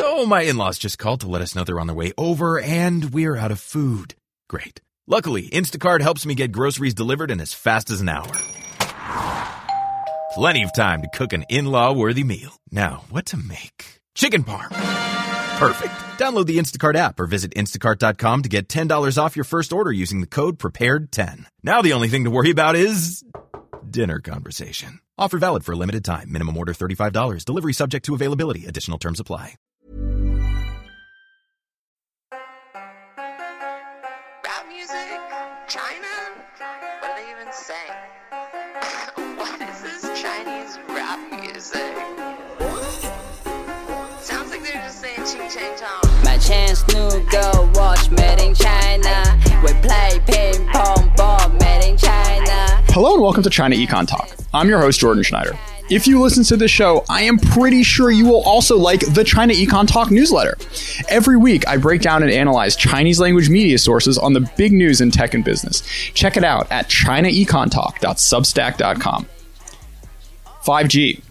So my in-laws just called to let us know they're on their way over and we're out of food. Great. Luckily, Instacart helps me get groceries delivered in as fast as an hour. Plenty of time to cook an in-law worthy meal. Now, what to make? Chicken parm. Perfect. Download the Instacart app or visit instacart.com to get $10 off your first order using the code PREPARED10. Now the only thing to worry about is dinner conversation. Offer valid for a limited time. Minimum order $35. Delivery subject to availability. Additional terms apply. China. We play ping pong ball made in China. Hello and welcome to China Econ Talk. I'm your host, Jordan Schneider. If you listen to this show, I am pretty sure you will also like the China Econ Talk newsletter. Every week, I break down and analyze Chinese language media sources on the big news in tech and business. Check it out at chinaecontalk.substack.com. 5G.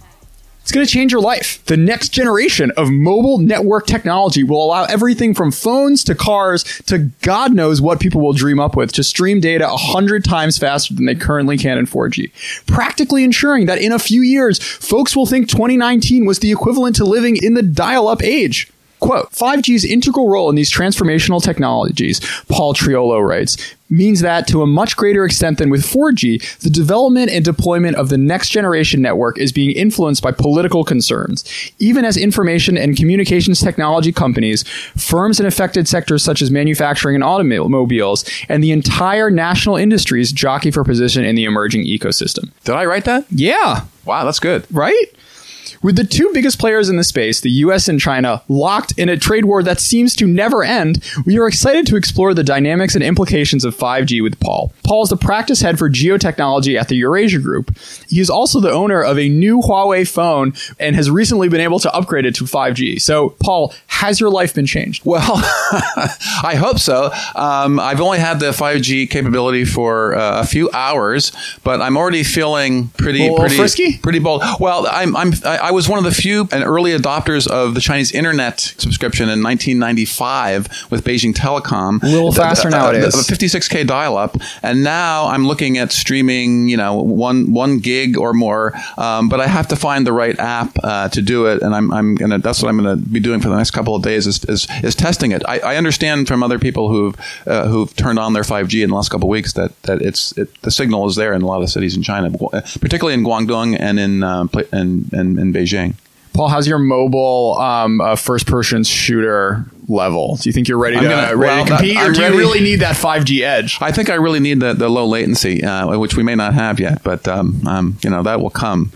It's going to change your life. The next generation of mobile network technology will allow everything from phones to cars to God knows what people will dream up with to stream data 100 times faster than they currently can in 4G. Practically ensuring that in a few years, folks will think 2019 was the equivalent to living in the dial up age. Quote, 5G's integral role in these transformational technologies, Paul Triolo writes, means that to a much greater extent than with 4G, the development and deployment of the next generation network is being influenced by political concerns. Even as information and communications technology companies, firms in affected sectors such as manufacturing and automobiles, and the entire national industries jockey for position in the emerging ecosystem. Did I write that? Yeah, Wow, that's good. right? With the two biggest players in the space, the US and China, locked in a trade war that seems to never end, we are excited to explore the dynamics and implications of 5G with Paul. Paul is the practice head for geotechnology at the Eurasia Group. He is also the owner of a new Huawei phone and has recently been able to upgrade it to 5G. So, Paul, has your life been changed? Well, I hope so. Um, I've only had the 5G capability for uh, a few hours, but I'm already feeling pretty, pretty frisky? pretty bold. Well, I'm, I'm, I I was one of the few and early adopters of the Chinese internet subscription in 1995 with Beijing Telecom. A little faster The- the- nowadays. the 56k dial-up, and now I'm looking at streaming, you know, one one gig or more. Um, but I have to find the right app uh, to do it, and I'm, I'm gonna. That's what I'm gonna be doing for the next couple of days is is, is testing it. I, I understand from other people who've uh, who've turned on their 5G in the last couple of weeks that that it's it, the signal is there in a lot of cities in China, particularly in Guangdong and in uh, and, and in Beijing. Paul, how's your mobile um, uh, first person shooter level? Do you think you're ready to, gonna- ready well, to compete, that- or do ready- you really need that 5G edge? I think I really need the, the low latency, uh, which we may not have yet, but um, um, you know that will come.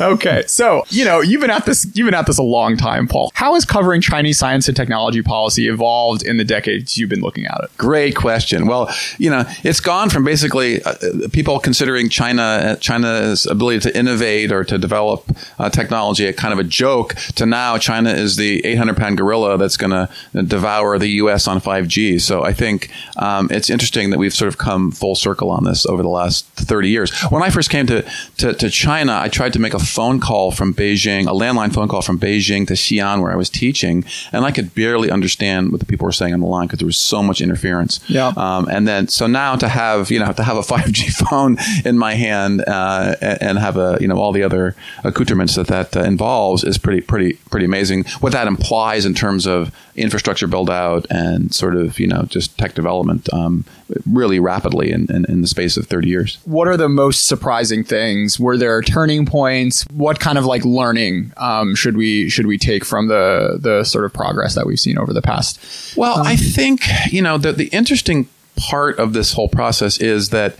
Okay, so you know you've been at this you've been at this a long time, Paul. How has covering Chinese science and technology policy evolved in the decades you've been looking at it? Great question. Well, you know, it's gone from basically uh, people considering China uh, China's ability to innovate or to develop uh, technology a kind of a joke to now China is the 800 pound gorilla that's going to devour the U.S. on 5G. So I think um, it's interesting that we've sort of come full circle on this over the last 30 years. When I first came to, to, to China, I tried to make a phone call from Beijing, a landline phone call from Beijing to Xi'an, where I was teaching, and I could barely understand what the people were saying on the line because there was so much interference. Yeah. Um, and then, so now to have you know to have a 5G phone in my hand uh, and and have a you know all the other accoutrements that that uh, involves is pretty pretty pretty amazing. What that implies in terms of infrastructure build out and sort of you know just tech development um, really rapidly in, in, in the space of 30 years. What are the most surprising things? Were there turning points? What kind of like learning um, should we should we take from the the sort of progress that we've seen over the past? Well, I think you know the the interesting part of this whole process is that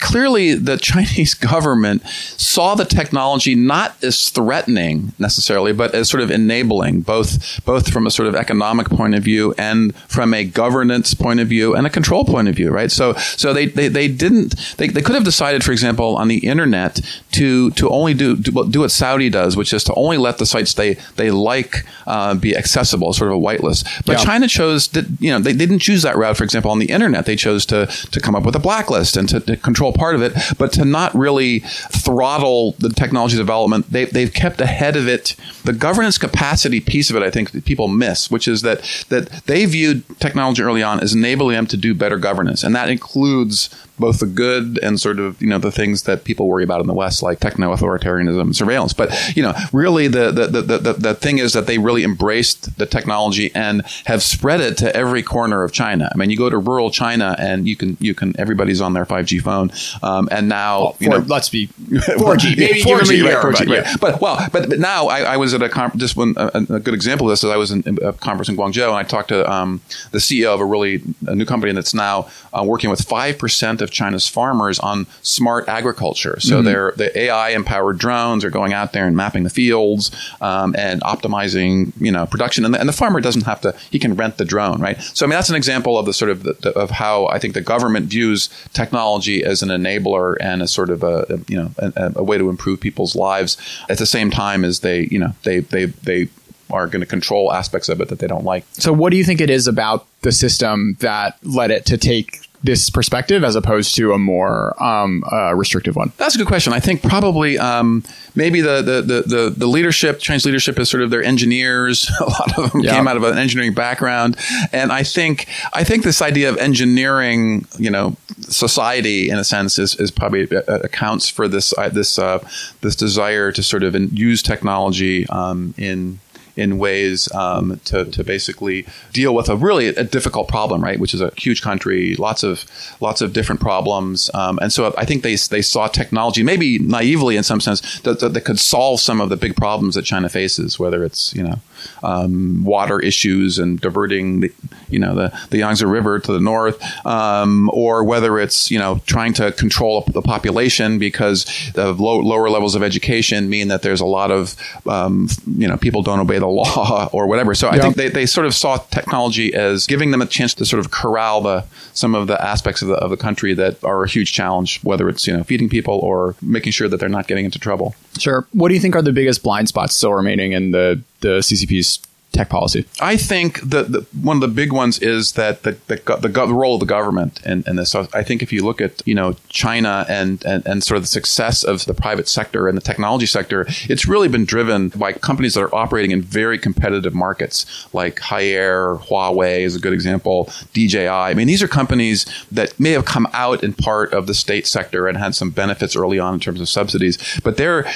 clearly the Chinese government saw the technology not as threatening necessarily, but as sort of enabling, both both from a sort of economic point of view and from a governance point of view and a control point of view, right? So so they they, they didn't they, they could have decided, for example, on the internet to to only do do what, do what Saudi does, which is to only let the sites they they like uh, be accessible, sort of a whitelist. But Yeah. China chose that you know they, they didn't choose that route. For example, on the internet, they chose to to come up with a blacklist and to, to control integral part of it, but to not really throttle the technology development, they, they've kept ahead of it. The governance capacity piece of it, I think that people miss, which is that that they viewed technology early on as enabling them to do better governance, and that includes both the good and sort of you know the things that people worry about in the West, like techno authoritarianism, surveillance. But you know, really, the the, the the the thing is that they really embraced the technology and have spread it to every corner of China. I mean, you go to rural China and you can you can everybody's on their five G phone, um, and now Well, you know, let's be 4G. Maybe Four give them a G, year, right, 4G, but yeah. But well, but, but now I, I was at a conference. Just one a, a good example of this is I was in a conference in Guangzhou and I talked to um, the CEO of a really a new company that's now uh, working with five percent of China's farmers on smart agriculture. So Mm-hmm. they're the AI empowered drones are going out there and mapping the fields um, and optimizing you know production. And the, and the farmer doesn't have to; he can rent the drone, right? So I mean that's an example of the sort of the, the- of how I think the government views technology as an enabler and as sort of a, a you know a, a way to improve people's lives at the same time as they you know they they they are going to control aspects of it that they don't like. So, what do you think it is about the system that led it to take this perspective as opposed to a more um, uh, restrictive one? That's a good question. I think probably um, maybe the, the, the, the, the leadership, Chinese leadership is sort of their engineers. A lot of them Yeah. came out of an engineering background. And I think, I think this idea of engineering, you know, society in a sense is, is probably uh, accounts for this, uh, this, uh, this desire to sort of in, use technology um, in, in ways um, to, to basically deal with a really a difficult problem, right? Which is a huge country, lots of lots of different problems, um, and so I think they they saw technology, maybe naively in some sense, that, that, that could solve some of the big problems that China faces, whether it's you know um, water issues and diverting the you know the the Yangtze River to the north, um, or whether it's you know trying to control the population because the low, lower levels of education mean that there's a lot of um, you know people don't obey the law or whatever. So I think they, they sort of saw technology as giving them a chance to sort of corral the some of the aspects of the of the country that are a huge challenge, whether it's you know feeding people or making sure that they're not getting into trouble. Sure. What do you think are the biggest blind spots still remaining in the, the CCP's tech policy? I think that the, one of the big ones is that the the, the, the role of the government in, in this. So I think if you look at you know China and, and and sort of the success of the private sector and the technology sector, it's really been driven by companies that are operating in very competitive markets, like Haier, Huawei is a good example, DJI. I mean, these are companies that may have come out in part of the state sector and had some benefits early on in terms of subsidies, but they're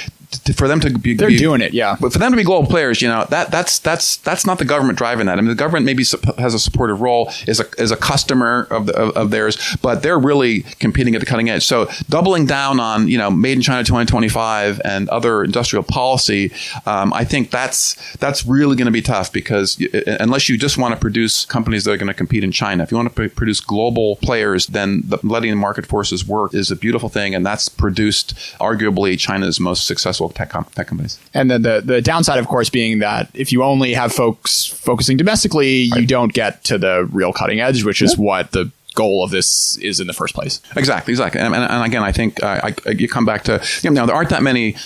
for them to be They're be- doing it, yeah. but for them to be global players, you know that that's that's that's not the government driving that. I mean, the government maybe has a supportive role as a as a customer of, the, of of theirs, but they're really competing at the cutting edge. So doubling down on you know made in China 2025 and other industrial policy, um, I think that's that's really going to be tough because y- unless you just want to produce companies that are going to compete in China, if you want to pr- produce global players, then the, letting the market forces work is a beautiful thing, and that's produced arguably China's most successful tech, com- tech companies. And then the, the downside, of course, being that if you only have folks focusing domestically, you don't get to the real cutting edge, which is what the goal of this is in the first place. Exactly, exactly. And, and, and again, I think uh, I, you come back to you know there aren't that many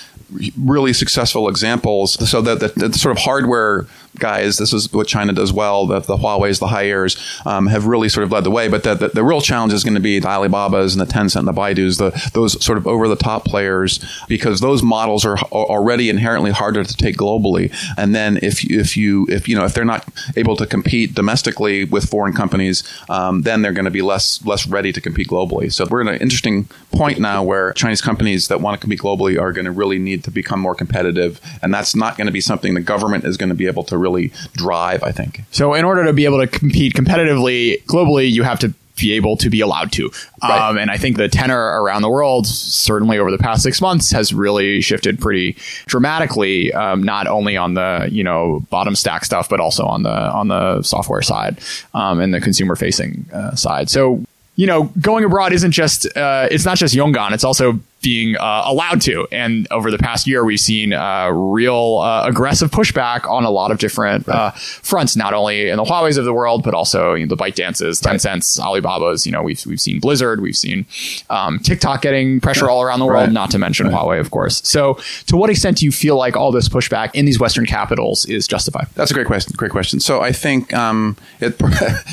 really successful examples. So that the, the sort of hardware guys, this is what China does well. The, the Huawei's, the Haiers um, have really sort of led the way. But the, the, the real challenge is going to be the Alibabas and the Tencent and the Baidu's, the those sort of over the top players, because those models are, are already inherently harder to take globally. And then if if you if you know if they're not able to compete domestically with foreign companies, um, then they're going to be less less ready to compete globally. So we're in an interesting point now where Chinese companies that want to compete globally are going to really need to become more competitive, and that's not going to be something the government is going to be able to really drive. I think. So, in order to be able to compete competitively globally, you have to be able to be allowed to. Right. Um, and I think the tenor around the world, certainly over the past six months, has really shifted pretty dramatically. Um, not only on the you know bottom stack stuff, but also on the on the software side um, and the consumer facing uh, side. So. You know, going abroad isn't just, uh, it's not just Yongan. It's also being uh, allowed to. And over the past year, we've seen uh, real uh, aggressive pushback on a lot of different uh, fronts, not only in the Huawei's of the world, but also you know, the ByteDances, Tencent's, Alibaba's. You know, we've we've seen Blizzard, we've seen um, TikTok getting pressure all around the world, Right. not to mention Huawei, of course. So, to what extent do you feel like all this pushback in these Western capitals is justified? That's a great question. Great question. So I think um, it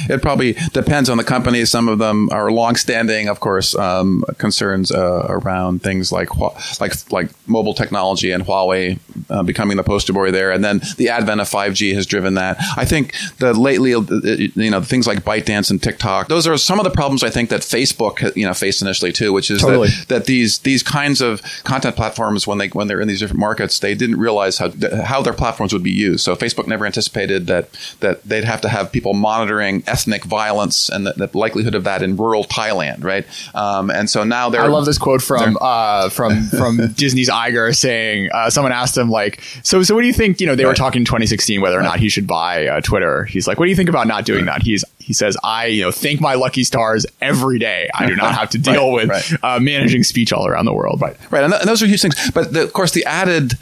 it probably depends on the companies. Some of them are longstanding, of course, um, concerns uh, things like like like mobile technology and Huawei uh, becoming the poster boy there, and then the advent of 5G has driven that. I think the lately, uh, you know, things like ByteDance and TikTok. Those are some of the problems I think that Facebook, you know, faced initially too, which is Totally. that, that these these kinds of content platforms when they when they're in these different markets, they didn't realize how how their platforms would be used. So Facebook never anticipated that that they'd have to have people monitoring ethnic violence and the, the likelihood of that in rural Thailand, right? Um, and so now they're I love this quote from uh, from from Disney's Iger saying uh, someone asked him like so so what do you think you know they were talking in 2016 whether or not he should buy uh, Twitter. He's like what do you think about not doing that? He's he says I you know thank my lucky stars every day. I do not have to deal Right, with right. Uh, managing speech all around the world. Right Right, and, th- and those are huge things. But the, of course, the added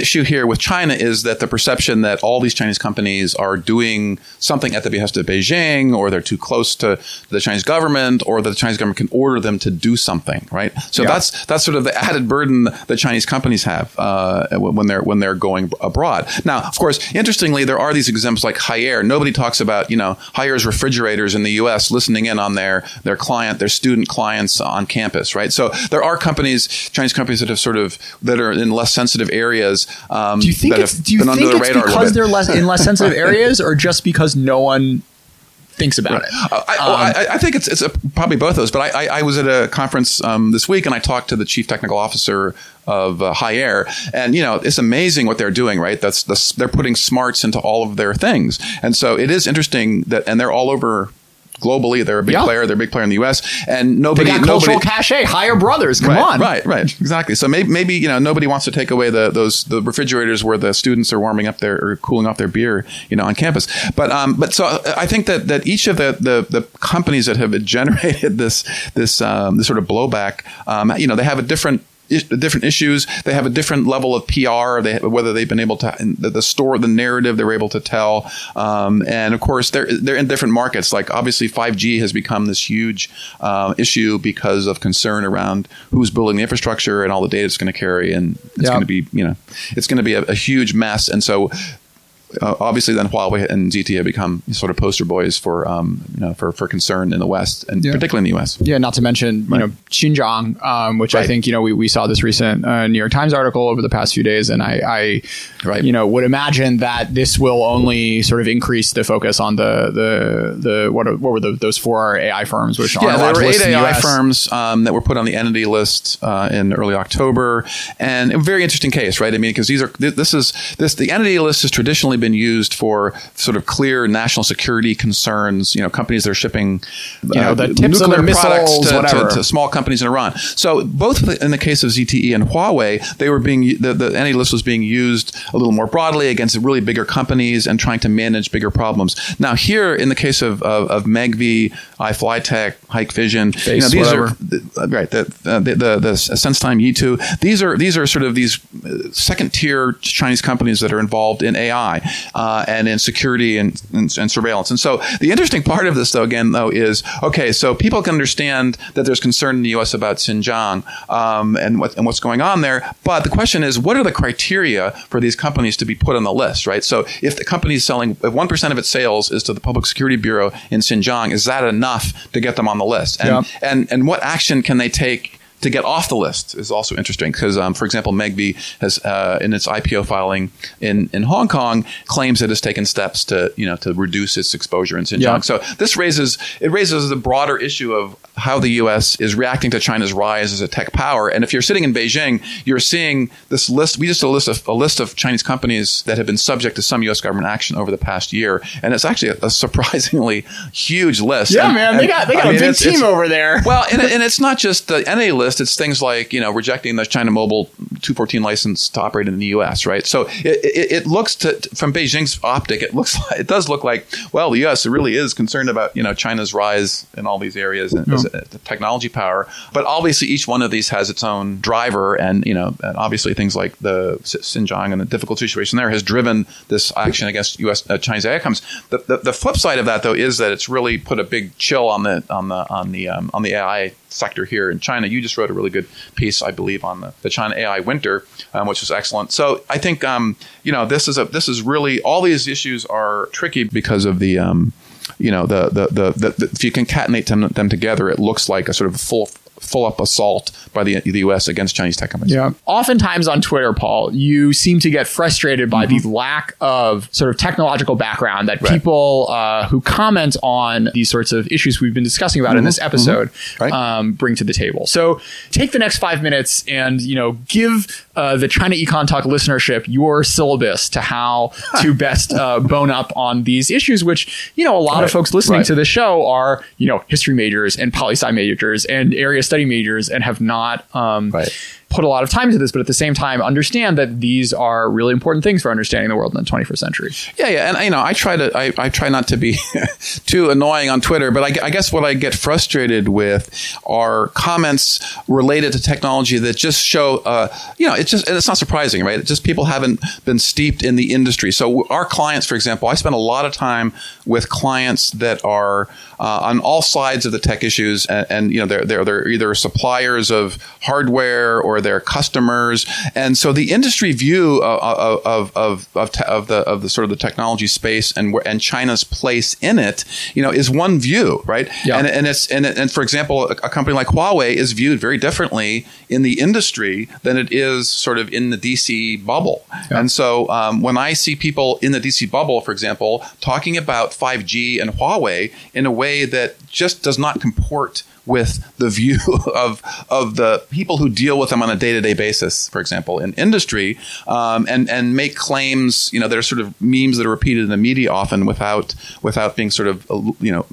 issue here with China is that the perception that all these Chinese companies are doing something at the behest of Beijing, or they're too close to the Chinese government, or that the Chinese government can order them to do something. Right. So Yeah. that's that's sort of the added burden that Chinese companies have uh, when they're when they're going abroad. Now, of course, interestingly, there are these examples like Haier. Nobody talks about you know Haier's refrigerators in the U.S. listening in on their their client, their student clients on campus. Right. So there are companies, Chinese companies that have sort of that are in less sensitive areas. Um, do you think it's do you think it's radar a little because they're less in less sensitive areas or just because no one thinks about it Uh, I, well, I, I think it's it's a, probably both of those. But I, I, I was at a conference um, this week and I talked to the chief technical officer of uh, Haier, and you know it's amazing what they're doing. Right, that's the, they're putting smarts into all of their things, and so it is interesting that, and they're all over. Globally, they're a big Yeah. player. They're a big player in the U.S. and they nobody, got nobody, cultural cachet higher brothers come right, on Right, right, exactly. So maybe, maybe you know nobody wants to take away the those the refrigerators where the students are warming up their or cooling off their beer, you know, on campus. But um, but so I think that that each of the the, the companies that have generated this this um, this sort of blowback, um, you know, they have a different different issues. They have a different level of PR. They whether they've been able to the, the store the narrative they're able to tell, um, and of course they're they're in different markets. Like obviously 5G has become this huge uh, issue because of concern around who's building the infrastructure and all the data it's going to carry, and it's Yeah. going to be you know it's going to be a, a huge mess. And so uh, obviously then Huawei and ZTE have become sort of poster boys for um, you know for, for concern in the West and Yeah. particularly in the US. Yeah, not to mention you know Xinjiang, um, which I think you know we, we saw this recent uh, New York Times article over the past few days, and I, I Right. you know would imagine that this will only sort of increase the focus on the the the what are, what were the, those four AI firms which Yeah, there were eight the AI firms um, that were put on the entity list uh, in early October, and a very interesting case, right? I mean, because these are this is this the entity list has traditionally been used for sort of clear national security concerns. You know, companies that are shipping uh, You know, the tips nuclear the products to, to, to small companies in Iran. So both in the case of ZTE and Huawei, they were being the, the entity list was being used a little more broadly against really bigger companies and trying to manage bigger problems. Now here, in the case of of, of Megvii, iFlytek, Hike Vision, you know, these whatever. are the- right the uh, the the, the SenseTime Yitu. These are these are sort of these uh, second tier Chinese companies that are involved in AI uh, and in security and, and, and surveillance. And so the interesting part of this, though, again, though, is okay. So people can understand that there's concern in the U.S. about Xinjiang um, and what and what's going on there. But the question is, what are the criteria for these companies to be put on the list, right? So if the company is selling, if one percent of its sales is to the Public Security Bureau in Xinjiang, is that enough to get them on the list? And Yeah. and and what action can they take to get off the list is also interesting because, um, for example, Megvii has uh, in its IPO filing in, in Hong Kong claims it has taken steps to you know to reduce its exposure in Xinjiang. Yeah. So this raises it raises the broader issue of how the U.S. is reacting to China's rise as a tech power. And if you're sitting in Beijing, you're seeing this list. We just did a list of a list of Chinese companies that have been subject to some U.S. government action over the past year, and it's actually a, a surprisingly huge list. Yeah, And- man, they got they got a mean, big it's- team it's- over there. well, and, and it's not just the entity list. it's things like you know rejecting the China Mobile 214 license to operate in the U.S. Right. So it, it, it looks to from Beijing's optic, it looks like, it does look like well, the U.S. really is concerned about you know China's rise in all these areas and a technology power. But obviously, each one of these has its own driver, and you know, and obviously things like the Xinjiang and the difficult situation there has driven this action against U.S. Uh, Chinese outcomes. The, the, the flip side of that, though, is that it's really put a big chill on the on the on the um, on the AI sector here in China. You just wrote a really good piece, I believe, on the, the China AI winter, um, which was excellent. So I think um, you know this is a this is really all these issues are tricky because of the um, you know the the, the the, the if you concatenate them, them together, it looks like a sort of full full up assault by the, the U.S. against Chinese tech companies. Yeah. Oftentimes on Twitter, Paul, you seem to get frustrated by Mm-hmm. the lack of sort of technological background that Right. people uh, who comment on these sorts of issues we've been discussing about in this episode Mm-hmm. Right. um, bring to the table. So take the next five minutes and you know give uh, the China Econ Talk listenership your syllabus to how to best uh, bone up on these issues, which you know a lot of folks listening Right. to the show are you know history majors and poli sci majors and area study majors and have not um, Right. Put a lot of time into this, but at the same time understand that these are really important things for understanding the world in the 21st century. Yeah, yeah, and you know, I try to, I, I try not to be too annoying on Twitter, but I, I guess what I get frustrated with are comments related to technology that just show, uh, you know, it's just, and it's not surprising, right? It's just people haven't been steeped in the industry. So our clients, for example, I spend a lot of time with clients that are uh, on all sides of the tech issues, and, and you know, they're, they're they're either suppliers of hardware or they're customers, and so the industry view of of of of, te- of the of the sort of the technology space and and China's place in it, you know, is one view, right? Yeah. And and it's and and for example, a, a company like Huawei is viewed very differently in the industry than it is sort of in the DC bubble. And so um, when I see people in the DC bubble, for example, talking about 5G and Huawei in a way that just does not comport with the view of of the people who deal with them on a day to day basis, for example, in industry, um, and and make claims, you know, that are sort of memes that are repeated in the media often without without being sort of you know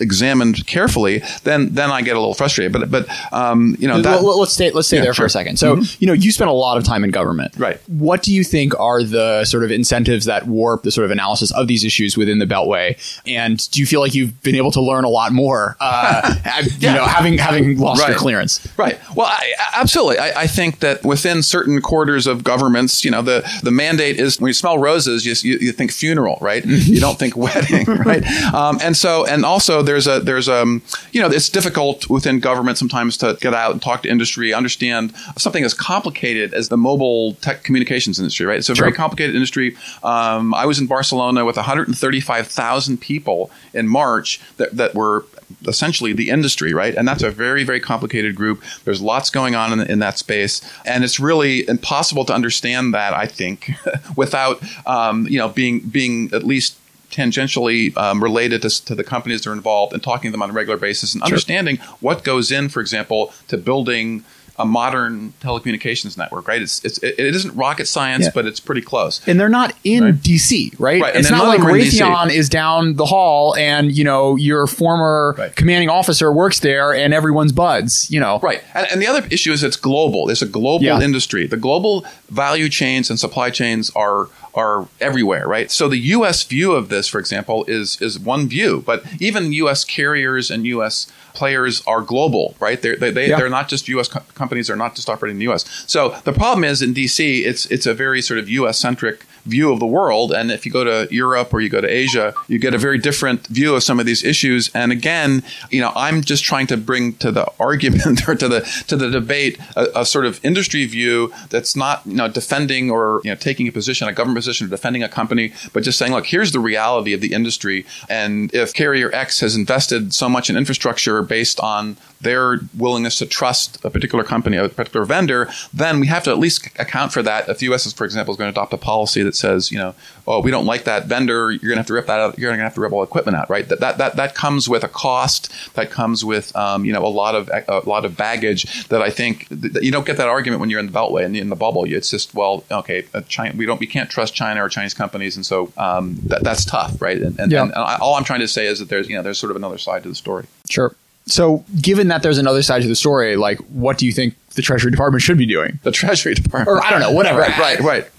examined carefully, then then I get a little frustrated. But but um, you know that, Let- let's stay let's stay Yeah, there for a second. So you know you spent a lot of time in government, Right. What do you think are the sort of incentives that warp the sort of analysis of these issues within the Beltway? And do you feel like you've been able to learn a lot more, uh, you know, having having lost your clearance? Right. Well, I, I- absolutely. I, I think that within certain quarters of governments, you know, the, the mandate is when you smell roses, you, you, you think funeral, right? you don't think wedding, right? Um, and so, and also there's a, there's a, you know, it's difficult within government sometimes to get out and talk to industry, understand something as complicated as the mobile tech communications industry, right? It's a very complicated industry. Um, I was in Barcelona with 135,000 people in March that, that were essentially the industry, right? And that's a very, very complicated group. There's lots going on in, in that space, and it's really impossible to understand that. I think without um, you know being being at least tangentially um, related to, to the companies that are involved and talking to them on a regular basis and understanding what goes in, for example, to building a modern telecommunications network, right? It's, it's it isn't rocket science, Yeah. but it's pretty close. And they're not in Right. DC, right? Right, It's not like of them are in DC. Raytheon is down the hall and, you know, your former Right. commanding officer works there and everyone's buds, you know. Right. And, and the other issue is it's global. It's a global Yeah. industry. The global value chains and supply chains are are everywhere, right? So the US view of this, for example, is is one view, but even US carriers and US players are global, right? They're they, they, Yeah. they're not just US co- companies, they're not just operating in the US. So the problem is in DC, it's it's a very sort of US centric view of the world. And if you go to Europe or you go to Asia, you get a very different view of some of these issues. And again, you know, I'm just trying to bring to the argument or to the to the debate a, a sort of industry view that's not you know defending or you know taking a position, a government position, or defending a company, but just saying, look, here's the reality of the industry. And if carrier X has invested so much in infrastructure based on their willingness to trust a particular company, a particular vendor, then we have to at least account for that. If the U.S. is, for example, is going to adopt a policy that says, you know, oh, we don't like that vendor, you're going to have to rip that out. You're going to have to rip all equipment out, right? That that that, that comes with a cost. That comes with um, you know a lot of a lot of baggage. That I think that you don't get that argument when you're in the Beltway and in the bubble. It's just well, okay, uh, China, we don't we can't trust China or Chinese companies, and so um, that, that's tough, right? And, and, Yeah. and I, all I'm trying to say is that there's you know there's sort of another side to the story. Sure. So, given that there's another side to the story, like, what do you think the Treasury Department should be doing? The Treasury Department, or I don't know, whatever. right, right, right.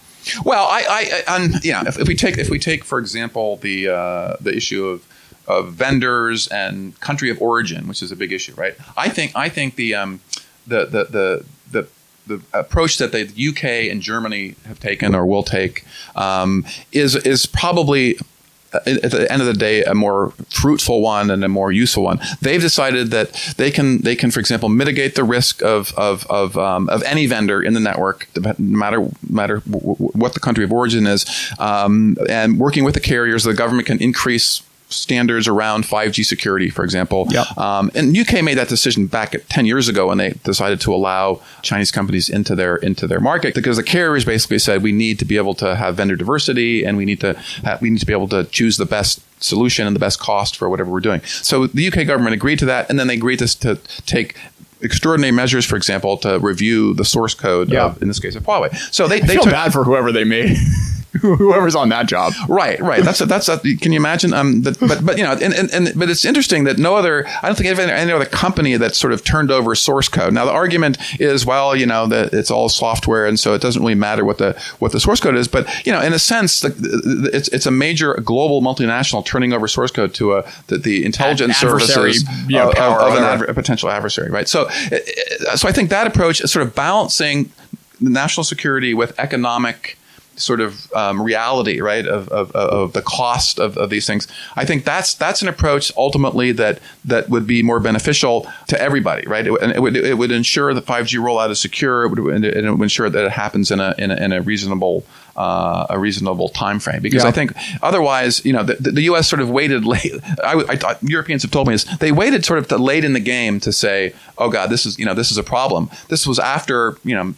Well, I, I, um, yeah. If, if we take, if we take, for example, the uh, the issue of of vendors and country of origin, which is a big issue, right? I think, I think the um, the the the the the approach that the UK and Germany have taken or will take um, is is probably at the end of the day a more fruitful one and a more useful one. They've decided that they can they can, for example, mitigate the risk of of of, um, of any vendor in the network, no matter matter what the country of origin is, um, and working with the carriers, the government can increase standards around 5G security, for example. Yep. Um, and UK made that decision back at 10 years ago when they decided to allow Chinese companies into their into their market because the carriers basically said we need to be able to have vendor diversity and we need to have, we need to be able to choose the best solution and the best cost for whatever we're doing. So the UK government agreed to that, and then they agreed to, to take extraordinary measures, for example, to review the source code. Yeah. Of, in this case, of Huawei. So they, they feel took bad for whoever they made. Whoever's on that job. Right, right. That's a, that's a, can you imagine? Um, that, but but you know, and, and, and but it's interesting that no other. I don't think any, any other company that sort of turned over source code. Now the argument is, well, you know, that it's all software, and so it doesn't really matter what the what the source code is. But you know, in a sense, the, the, it's it's a major global multinational turning over source code to a the, the intelligence services yeah, of, power, of an adver- a potential adversary, right? So, uh, so I think that approach is sort of balancing national security with economic sort of um, reality, right, of, of, of the cost of, of these things. I think that's that's an approach ultimately that that would be more beneficial to everybody, right? It, and it would it would ensure the 5G rollout is secure, it would, and it would ensure that it happens in a in a, in a reasonable. Uh, a reasonable time frame because Yeah. I think otherwise, you know, the, the U.S. sort of waited late. I, I thought Europeans have told me this. They waited sort of to late in the game to say, "Oh God, this is you know this is a problem." This was after you know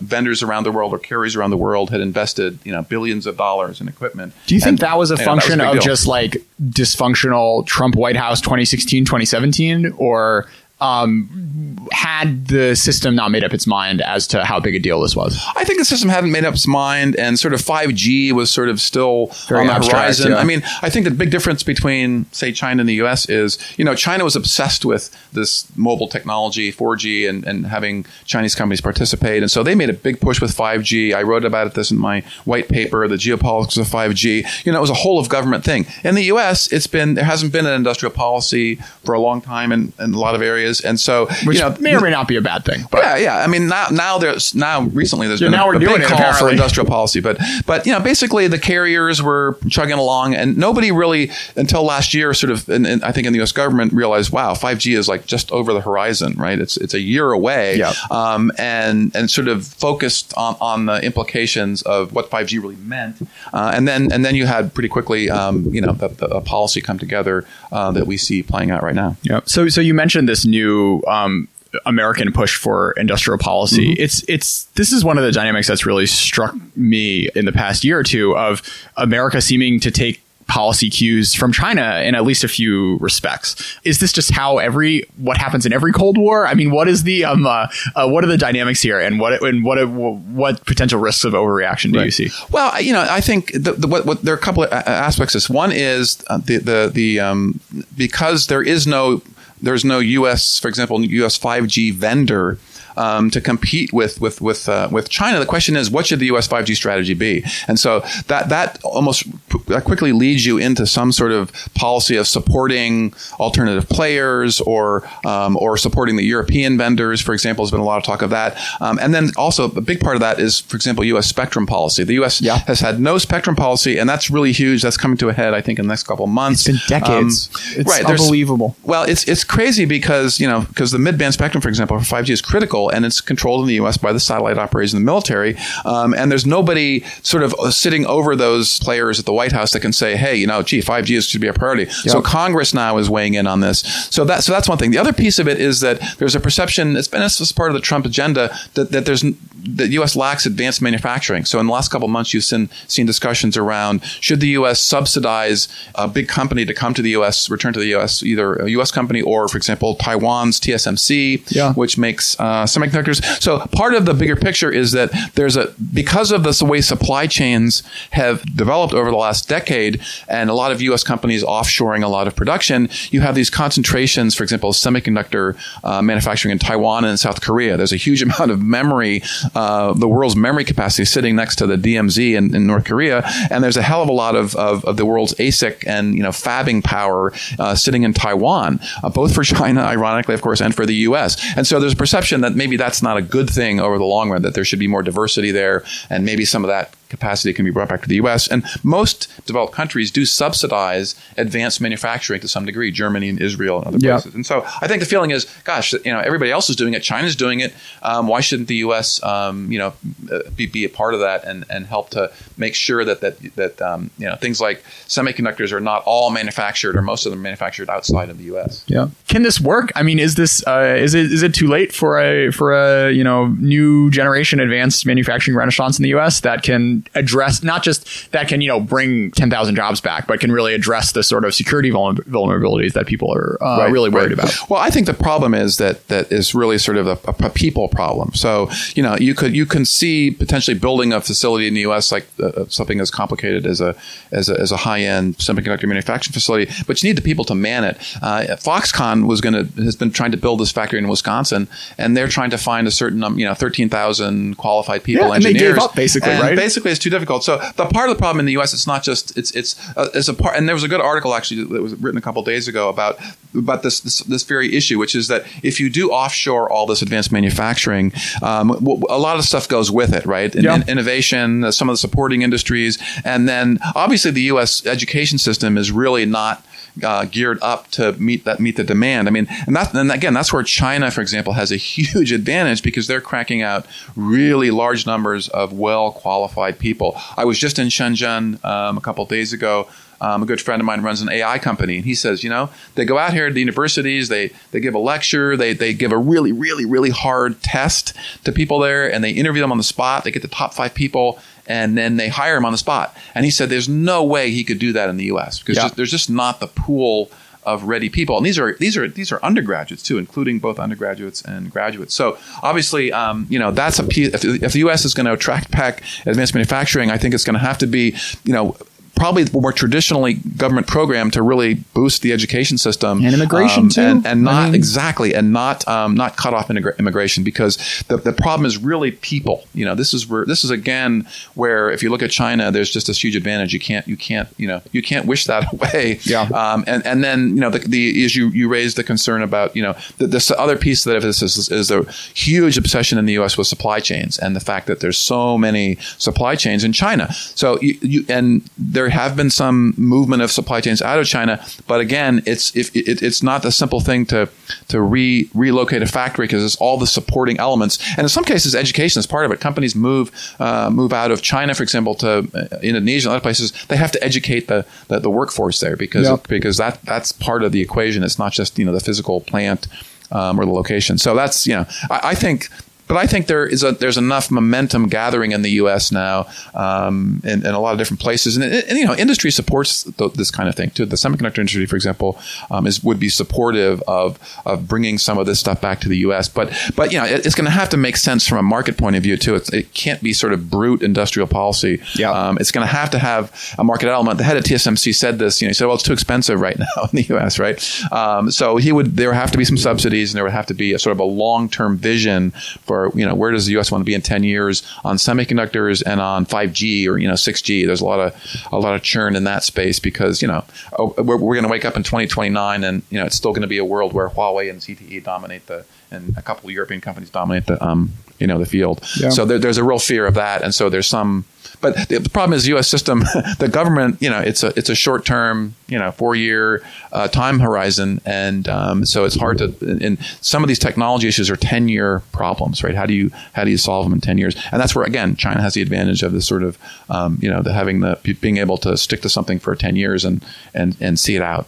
vendors around the world or carriers around the world had invested you know billions of dollars in equipment. Do you think And, that was a you know, function big of deal. just like dysfunctional Trump White House 2016, 2017? Or um, had the system not made up its mind as to how big a deal this was? I think the system hadn't made up its mind, and sort of 5G was sort of still Very on the abstract, horizon. yeah. I mean, I think the big difference between, say, China and the U.S. is, you know, China was obsessed with this mobile technology, 4G, and, and having Chinese companies participate, and so they made a big push with 5G. I wrote about it this in my white paper, the geopolitics of 5G. You know, it was a whole of government thing. In the U.S., it's been there hasn't been an industrial policy for a long time in, in a lot of areas, and so Which you know, may or may not be a bad thing. But yeah, yeah. I mean, now now there's now recently there's Yeah, been now a, we're a doing big it, call for industrial policy, but but you know, basically the carriers were chugging along, and nobody really until last year, sort of, and, and I think in the U.S. government realized, wow, 5G is like just over the horizon, right? It's it's a year away, Yeah. um, and and sort of focused on, on the implications of what 5G really meant, uh, and then and then you had pretty quickly, um, you know, the, the, a policy come together uh, that we see playing out right now. Yeah. So so you mentioned this new um, American push for industrial policy. Mm-hmm. It's it's this is one of the dynamics that's really struck me in the past year or two of America seeming to take policy cues from China in at least a few respects. Is this just how every what happens in every Cold War? I mean, what is the um uh, uh, what are the dynamics here, and what and what what potential risks of overreaction do you see? Well, you know, I think the, the, what, what there are a couple of aspects. This one is uh, the the the um, because there is no there's no U.S. for example U.S. 5G vendor. Um, to compete with with with uh, with China, the question is, what should the U.S. 5G strategy be? And so that that almost that quickly leads you into some sort of policy of supporting alternative players or um, or supporting the European vendors. For example, there's been a lot of talk of that. Um, and then also a big part of that is, for example, U.S. spectrum policy. The U.S. Yeah. has had no spectrum policy, and that's really huge. That's coming to a head, I think, in the next couple of months. It's been decades. It's there's- unbelievable. Well, it's it's crazy because you know because the mid-band spectrum, for example, for 5G is critical, and it's controlled in the U.S. by the satellite operators in the military. Um, and there's nobody sort of sitting over those players at the White House that can say, hey, you know, gee, 5G is should be a priority. So Congress now is weighing in on this. So that so that's one thing. The other piece of it is that there's a perception. It's been as part of the Trump agenda that, that there's the U.S. lacks advanced manufacturing. So in the last couple of months, you've seen, seen discussions around should the U.S. subsidize a big company to come to the U.S., return to the U.S., either a U.S. company or, for example, Taiwan's TSMC, Yeah. which makes uh, semiconductors. So part of the bigger picture is that there's a because of the way supply chains have developed over the last decade, and a lot of U.S. companies offshoring a lot of production, you have these concentrations. For example, semiconductor uh, manufacturing in Taiwan and South Korea. There's a huge amount of memory, uh, the world's memory capacity sitting next to the DMZ in, in North Korea, and there's a hell of a lot of, of, of the world's ASIC and you know fabbing power uh, sitting in Taiwan, uh, both for China, ironically, of course, and for the U.S. And so there's a perception that maybe that's not a good thing over the long run. That there should be more diversity there, and maybe some of that capacity can be brought back to the U.S. And most developed countries do subsidize advanced manufacturing to some degree, Germany and Israel and other places. And so I think the feeling is, gosh, you know, everybody else is doing it. China's doing it. Um, why shouldn't the U.S. Um, you know uh, be, be a part of that and, and help to make sure that that that um, you know things like semiconductors are not all manufactured or most of them manufactured outside of the U.S. Yeah. Can this work? I mean, is this uh, is it is it too late for a for a you know new generation advanced manufacturing renaissance in the U.S. that can address not just that can you know bring ten thousand jobs back, but can really address the sort of security vulner- vulnerabilities that people are uh, Right, really worried right. about? Well, I think the problem is that that is really sort of a, a people problem. So you know, you could you can see potentially building a facility in the U.S. like uh, something as complicated as a as a, as a high end semiconductor manufacturing facility, but you need the people to man it. Uh, Foxconn was going to has been trying to build this factory in Wisconsin, and they're trying to find a certain um, you know thirteen thousand qualified people, Yeah, and they engineers. gave up, basically, And right? Basically, it's too difficult. So the part of the problem in the U.S. it's not just it's it's uh, it's a part. And there was a good article actually that was written a couple days ago about about this, this this very issue, which is that if you do offshore all this advanced manufacturing, um, w- a lot of stuff goes with it, right? In, Yeah. in- innovation, uh, some of the supporting industries, and then obviously the U.S. education system is really not. Uh, geared up to meet that meet the demand. I mean, and that and again, that's where China, for example, has a huge advantage because they're cracking out really large numbers of well qualified people. I was just in Shenzhen um, a couple days ago. Um, a good friend of mine runs an AI company, and he says, you know, they go out here to the universities, they they give a lecture, they they give a really really really hard test to people there, and they interview them on the spot. They get the top five people, and then they hire him on the spot. And he said, there's no way he could do that in the U.S. because Yeah. just, there's just not the pool of ready people. And these are these are these are undergraduates too, including both undergraduates and graduates. So obviously, um, you know, that's a piece. If, if the U.S. is going to attract back advanced manufacturing, I think it's going to have to be, you know. Probably the more traditionally government program to really boost the education system And immigration, um, too. and, and I not mean- exactly, and not um, not cut off integra- immigration because the, the problem is really people. You know, this is where this is again where if you look at China, there's just this huge advantage. You can't you can't you know you can't wish that away. Yeah. Um, and and then you know the, the is you you raised the concern about you know the, this other piece that of this is, is a huge obsession in the U.S. with supply chains and the fact that there's so many supply chains in China. So you, you and there have been some movement of supply chains out of China, but again, it's if it, it's not the simple thing to to re relocate a factory because it's all the supporting elements, and in some cases, education is part of it. Companies move uh, move out of China, for example, to uh, Indonesia and other places. They have to educate the the, the workforce there because Yep. because that that's part of the equation. It's not just you know the physical plant um, or the location. So that's you know I, I think. But I think there is a there's enough momentum gathering in the U.S. now, um, in, in a lot of different places, and, and you know, industry supports th- this kind of thing too. The semiconductor industry, for example, um, is would be supportive of of bringing some of this stuff back to the U.S. But but you know, it, it's going to have to make sense from a market point of view too. It's, it can't be sort of brute industrial policy. Yeah. Um, it's going to have to have a market element. The head of TSMC said this. You know, he said, "Well, it's too expensive right now in the U.S." Right. Um, so he would there would have to be some subsidies, and there would have to be a sort of a long term vision for you know where does the U.S. want to be in ten years on semiconductors and on five G or you know six G. There's a lot of a lot of churn in that space because you know oh, we're, we're going to wake up in 2029 and you know it's still going to be a world where Huawei and ZTE dominate the and a couple of European companies dominate the um, you know the field. Yeah. So there, there's a real fear of that, and so there's some. But the problem is, the U.S. system, the government, you know, it's a it's a short term, you know, four year uh, time horizon, and um, so it's hard to. And some of these technology issues are ten year problems, right? How do you how do you solve them in ten years? And that's where again, China has the advantage of this sort of, um, you know, the having the being able to stick to something for ten years and and and see it out.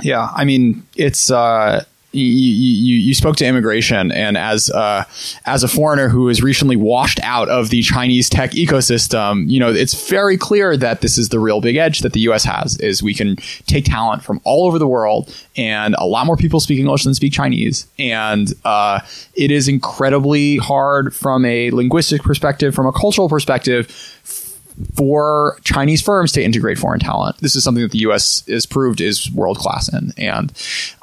Yeah, I mean, it's uh, you, you, you spoke to immigration, and as uh, as a foreigner who is recently washed out of the Chinese tech ecosystem, you know it's very clear that this is the real big edge that the U.S. has: is we can take talent from all over the world, and a lot more people speak English than speak Chinese, and uh, it is incredibly hard from a linguistic perspective, from a cultural perspective for Chinese firms to integrate foreign talent. This is something that the U.S. is proved is world class in, and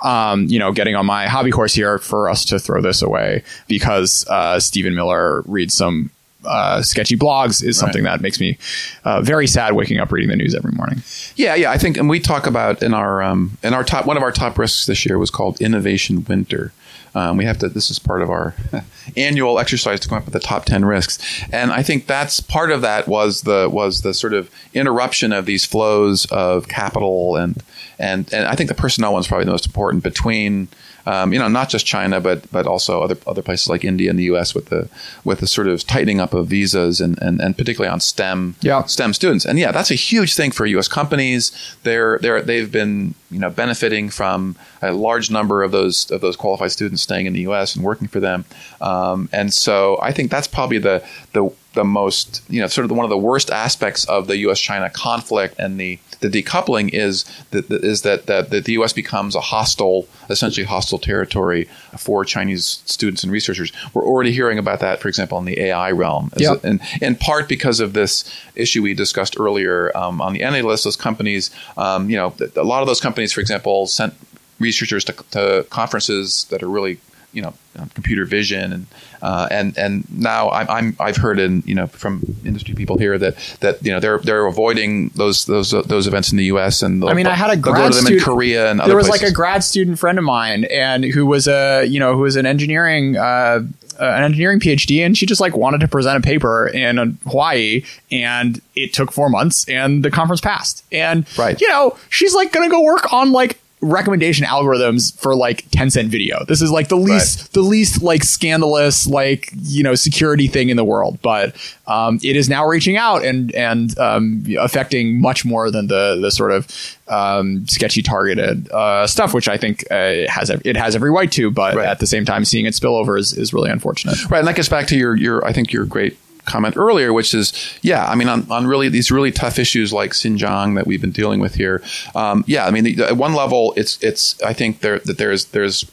um, you know, getting on my hobby horse here for us to throw this away because uh, Stephen Miller reads some uh, sketchy blogs is something that makes me uh, very sad waking up reading the news every morning. Yeah, yeah. I think, and we talk about in our um, in our top one of our top risks this year was called innovation winter. Um, we have to. This is part of our annual exercise to come up with the top ten risks, and I think that's part of that was the was the sort of interruption of these flows of capital and and and I think the personnel one's probably the most important between um, you know not just China but but also other other places like India and the U.S. with the with the sort of tightening up of visas and and, and particularly on STEM Yeah. STEM students and yeah that's a huge thing for U.S. companies they're they're they've been you know benefiting from a large number of those of those qualified students staying in the U.S. and working for them um, and so I think that's probably the the the most you know sort of the, one of the worst aspects of the U.S. China conflict and the the decoupling is that is that, that that the U.S. becomes a hostile, essentially hostile territory for Chinese students and researchers. We're already hearing about that, for example, in the AI realm, Yep. and in part because of this issue we discussed earlier um, on the entity list. Those companies, um, you know, a lot of those companies, for example, sent researchers to, to conferences that are really you know um, computer vision and uh, and and now I'm, I'm I've heard in you know from industry people here that that you know they're they're avoiding those those those events in the U.S. and I mean, I had a grad to student in Korea and other there was places. like a grad student friend of mine, and who was a you know who was an engineering. Uh, uh, an engineering PhD, and she just like wanted to present a paper in uh, Hawaii, and it took four months, and the conference passed. And Right. you know, she's like gonna go work on like recommendation algorithms for like Tencent video. This is like the least the least like scandalous like, you know, security thing in the world, but um, it is now reaching out and and um, affecting much more than the the sort of um, sketchy targeted uh, stuff which I think uh, has it has every right to, but Right. at the same time seeing it spill over is, is really unfortunate. Right, and that gets back to your your I think your great comment earlier, which is yeah, I mean on, on really these really tough issues like Xinjiang that we've been dealing with here. Um, yeah, I mean the, at one level, it's it's I think there that there's there's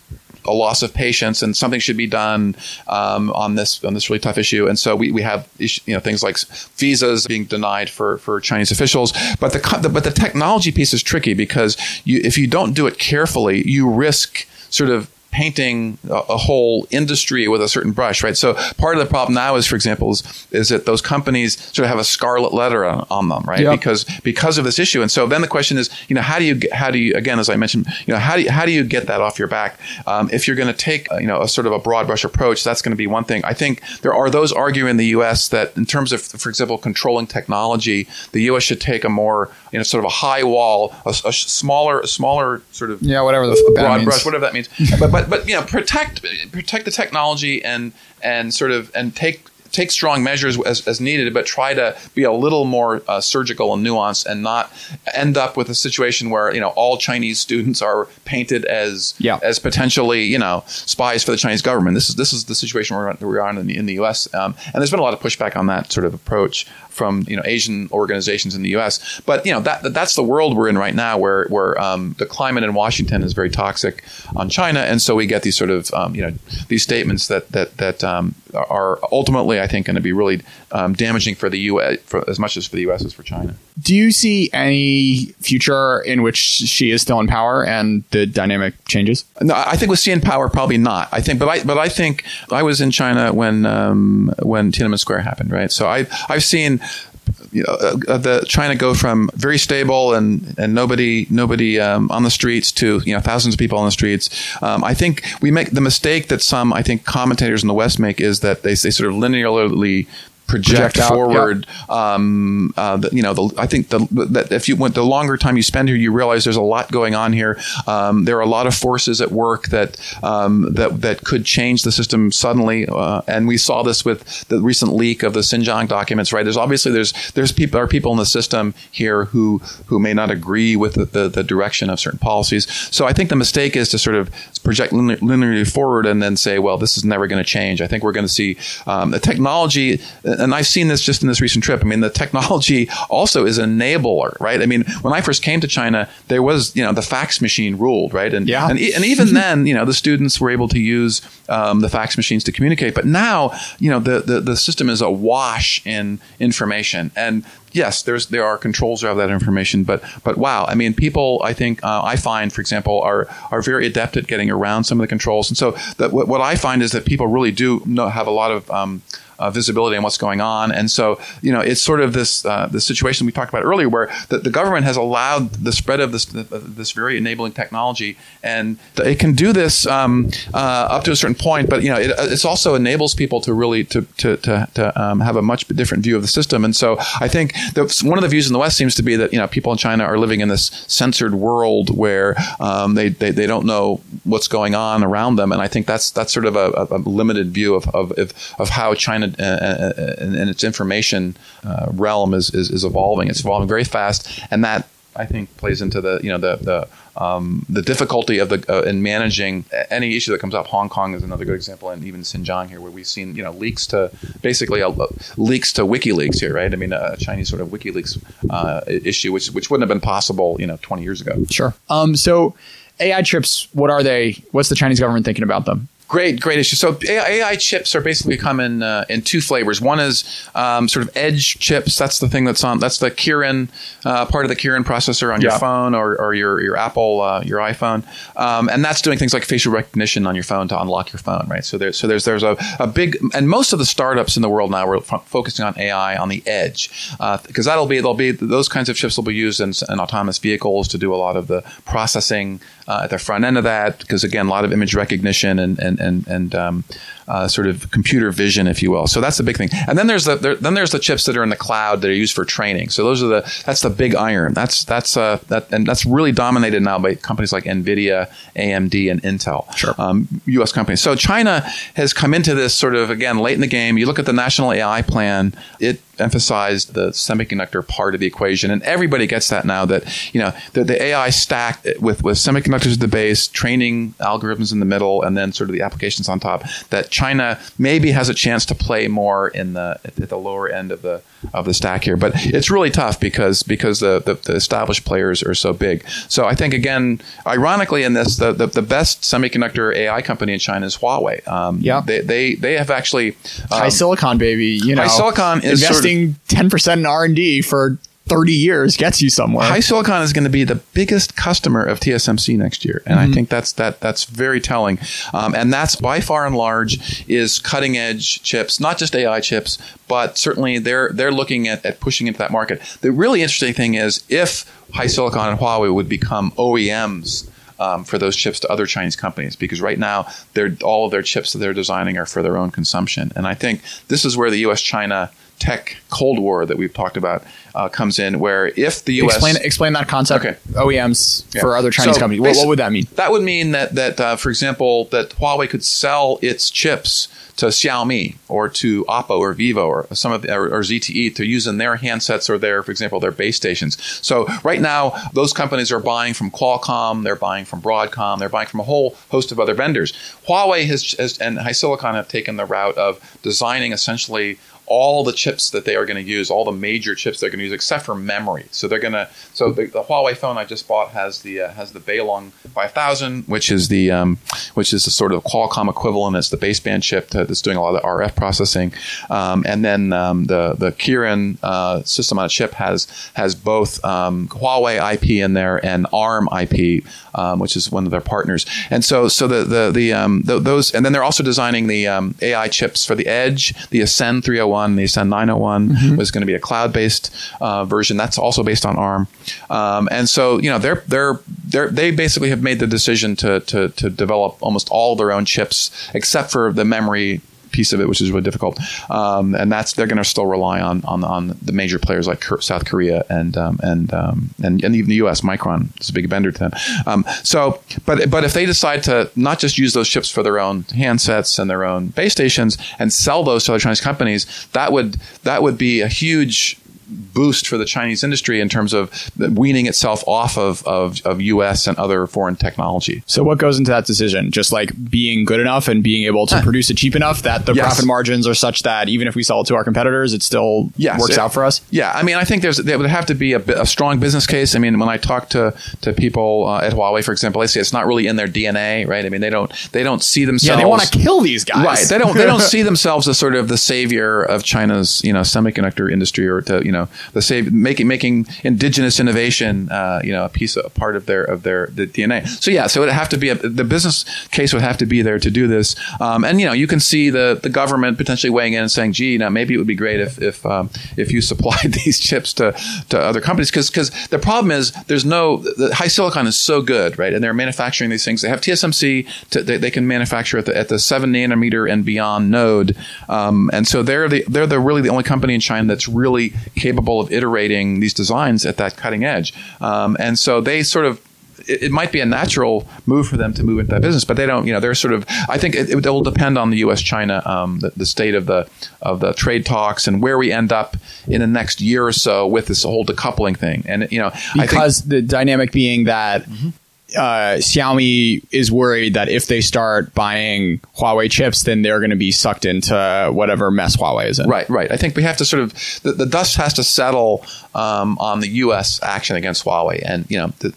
a loss of patience and something should be done um, on this on this really tough issue. And so we, we have you know things like visas being denied for, for Chinese officials. But the, the but the technology piece is tricky because you, if you don't do it carefully, you risk sort of painting a, a whole industry with a certain brush, right? So part of the problem now is, for example, is, is that those companies sort of have a scarlet letter on, on them, right? Yep. Because because of this issue. And so then the question is, you know, how do you how do you again, as I mentioned, you know, how do you, how do you get that off your back? Um, if you're going to take uh, you know a sort of a broad brush approach, that's going to be one thing. I think there are those arguing in the U.S. that in terms of, for example, controlling technology, the U.S. should take a more you know sort of a high wall, a, a smaller smaller sort of Yeah, whatever the broad brush, whatever that means. but but but you know, protect protect the technology and and sort of and take take strong measures as, as needed, but try to be a little more uh, surgical and nuanced, and not end up with a situation where you know all Chinese students are painted as Yeah. as potentially you know spies for the Chinese government. This is this is the situation we're, we're on in the, in the U.S. Um, and there's been a lot of pushback on that sort of approach from you know Asian organizations in the U.S. But you know that that's the world we're in right now, where where um, the climate in Washington is very toxic on China, and so we get these sort of um, you know these statements that that that um, are ultimately, I think, going to be really um, damaging for the U.S. For, as much as for the U.S. as for China. Do you see any future in which Xi is still in power and the dynamic changes? No, I think with CN Power, probably not. I think, but I, but I think I was in China when um, when Tiananmen Square happened, right? So I I've seen. You know, uh, uh, the China go from very stable and and nobody nobody um, on the streets to you know thousands of people on the streets. Um, I think we make the mistake that some I think commentators in the West make is that they, they sort of linearly project, Project forward. Um, uh, the, you know, the, I think the, that if you went the longer time you spend here, you realize there's a lot going on here. Um, there are a lot of forces at work that um, that that could change the system suddenly, uh, and we saw this with the recent leak of the Xinjiang documents. Right? There's obviously there's there's people are people in the system here who who may not agree with the, the, direction of certain policies. So I think the mistake is to sort of project linear, linearly forward and then say, well, this is never going to change. I think we're going to see um, the technology, and I've seen this just in this recent trip. I mean, the technology also is an enabler, right? I mean, when I first came to China, there was you know the fax machine ruled, right? And Yeah. and, and even then, you know, the students were able to use um, the fax machines to communicate. But now, you know, the, the the system is awash in information and. Yes, there's there are controls of that information, but but wow, I mean, people I think uh, I find, for example, are are very adept at getting around some of the controls, and so that what, what I find is that people really do know, have a lot of um, uh, visibility on what's going on, and so you know it's sort of this uh, the situation we talked about earlier, where the, the government has allowed the spread of this this very enabling technology, and it can do this um, uh, up to a certain point, but you know it it's also enables people to really to to to, to um, have a much different view of the system, and so I think that one of the views in the West seems to be that you know people in China are living in this censored world where um, they, they they don't know what's going on around them, and I think that's that's sort of a, a limited view of, of, of how China and, and its information uh, realm is, is is evolving. It's evolving very fast, and that I think plays into the you know the the um, the difficulty of the uh, in managing any issue that comes up. Hong Kong is another good example, and even Xinjiang here, where we've seen you know leaks to basically uh, leaks to WikiLeaks here, right? I mean, a Chinese sort of WikiLeaks uh, issue, which which wouldn't have been possible you know 20 years ago. Sure. Um, so AI chips, what are they? What's the Chinese government thinking about them? Great, great issue. So AI, chips are basically come in uh, in two flavors. One is um, sort of edge chips. That's the thing that's on. That's the Kirin uh, part of the Kirin processor on Yeah. your phone or, or your your Apple uh, your iPhone, um, and that's doing things like facial recognition on your phone to unlock your phone, right? So there's so there's there's a, a big and most of the startups in the world now are f- focusing on AI on the edge because that'll be they'll be those kinds of chips will be used in, in autonomous vehicles to do a lot of the processing uh, at the front end of that because again a lot of image recognition and and and, and um, uh, sort of computer vision if you will so that's the big thing and then there's the there, then there's the chips that are in the cloud that are used for training so those are the that's the big iron that's that's uh that and that's really dominated now by companies like Nvidia AMD and Intel Sure. um, U.S. companies so China has come into this sort of again late in the game you look at the national AI plan it emphasized the semiconductor part of the equation, and everybody gets that now. That you know the, the AI stack with with semiconductors at the base, training algorithms in the middle, and then sort of the applications on top. That China maybe has a chance to play more in the at, the lower end of the of the stack here, but it's really tough because because the, the, the established players are so big. So I think again, ironically, in this, the the, the best semiconductor AI company in China is Huawei. Um, Yeah. they they they have actually um, HiSilicon, baby. You know, HiSilicon is investing ten percent in R and D for thirty years gets you somewhere. HiSilicon is going to be the biggest customer of TSMC next year, and I think that's that that's very telling. Um, and that's by far and large is cutting edge chips, not just AI chips, but certainly they're they're looking at, at pushing into that market. The really interesting thing is if HiSilicon and Huawei would become OEMs. Um, for those chips to other Chinese companies, because right now they're all of their chips that they're designing are for their own consumption, and I think this is where the U.S.-China tech Cold War that we've talked about uh, comes in, where if the U.S. explain explain that concept. Okay. OEMs Yeah. for other Chinese So companies. What, what would that mean? That would mean that that uh, for example, that Huawei could sell its chips to Xiaomi or to Oppo or Vivo or some of or, or ZTE to use in their handsets or their, for example, their base stations. So right now, those companies are buying from Qualcomm, they're buying from Broadcom, they're buying from a whole host of other vendors. Huawei has, has and HiSilicon have taken the route of designing essentially all the chips that they are going to use, all the major chips they're going to use, except for memory. So they're going to. So the, the Huawei phone I just bought has the uh, has the Balong 5000, which is the um, which is the sort of Qualcomm equivalent. It's the baseband chip that- that's doing a lot of the RF processing, um, and then um, the the Kirin uh, system on a chip has has both um, Huawei IP in there and ARM IP, um, which is one of their partners. And so so the the the um, th- those and then they're also designing the um, AI chips for the Edge, the Ascend 301, the Ascend 901 was going to be a cloud-based uh, version. That's also based on ARM. Um, and so you know they're they're they're they basically have made the decision to to to develop almost all their own chips except for the memory piece of it, which is really difficult. Um, and that's they're going to still rely on on on the major players like South Korea and um, and, um, and and even the U.S. Micron is a big vendor to them. Um, so, but but if they decide to not just use those chips for their own handsets and their own base stations and sell those to other Chinese companies, that would that would be a huge boost for the Chinese industry in terms of weaning itself off of, of, of U.S. and other foreign technology. So what goes into that decision? Just like being good enough and being able to produce it cheap enough that the Yes. profit margins are such that even if we sell it to our competitors, it still Yes, works it- out for us. Yeah, I mean, I think there's there would have to be a, a strong business case. I mean, when I talk to to people uh, at Huawei, for example, they say it's not really in their DNA, right? I mean, they don't they don't see themselves. Yeah, they want to kill these guys. Right. They don't. They don't see themselves as sort of the savior of China's, you know, semiconductor industry, or to, you know, the save making making indigenous innovation, uh, you know, a piece, a part of their of their the DNA. So yeah, so it would have to be a, the business case would have to be there to do this, um, and you know, you can see the the government potentially weighing in and saying, gee, know, maybe it would be great if if um, if you supplied these chips to to other companies because because the problem is there's no the HiSilicon is so good, right, and they're manufacturing these things. They have TSMC, to, they, they can manufacture at the at the seven nanometer and beyond node, um, and so they're the they're the really the only company in China that's really capable of iterating these designs at that cutting edge, um, and so they sort of it, it might be a natural move for them to move into that business, but they don't. You know, they're sort of. I think it, it will depend on the U.S. China, um, the, the state of the of the trade talks, and where we end up in the next year or so with this whole decoupling thing. And you know, I think, because the dynamic being that Mm-hmm. Uh, Xiaomi is worried that if they start buying Huawei chips, then they're going to be sucked into whatever mess Huawei is in. Right, right. I think we have to sort of the, the dust has to settle um, on the U.S. action against Huawei, and you know, the,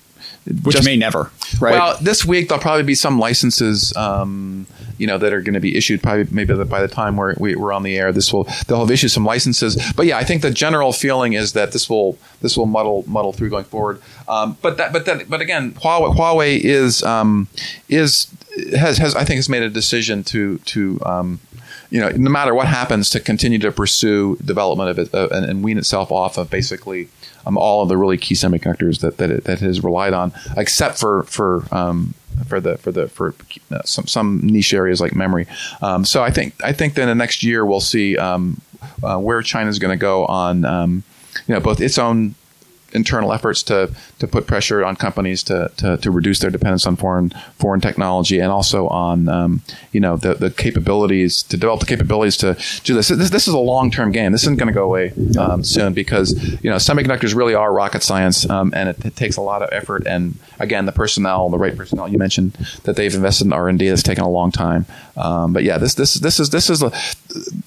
Which just- may never. Right. Well, this week there'll probably be some licenses, um, you know, that are going to be issued. Probably maybe by the time we're we, we're on the air, this will they'll have issued some licenses. But yeah, I think the general feeling is that this will this will muddle muddle through going forward. Um, but that but that but again, Huawei, Huawei is um, is has has I think has made a decision to to um, you know, no matter what happens, to continue to pursue development of it uh, and, and wean itself off of basically um, all of the really key semiconductors that that it, that it has relied on, except for for um, for the for the for uh, some some niche areas like memory. Um, so I think I think that in the next year we'll see um, uh, where China's going to go on um, you know both its own internal efforts to to put pressure on companies to, to, to reduce their dependence on foreign foreign technology and also on um, you know the, the capabilities to develop the capabilities to do this. This, this is a long term game. This isn't going to go away um, soon because you know semiconductors really are rocket science um, and it, it takes a lot of effort and again the personnel, the right personnel you mentioned that they've invested in R and D that's taken a long time. Um, but yeah, this this this is this is a,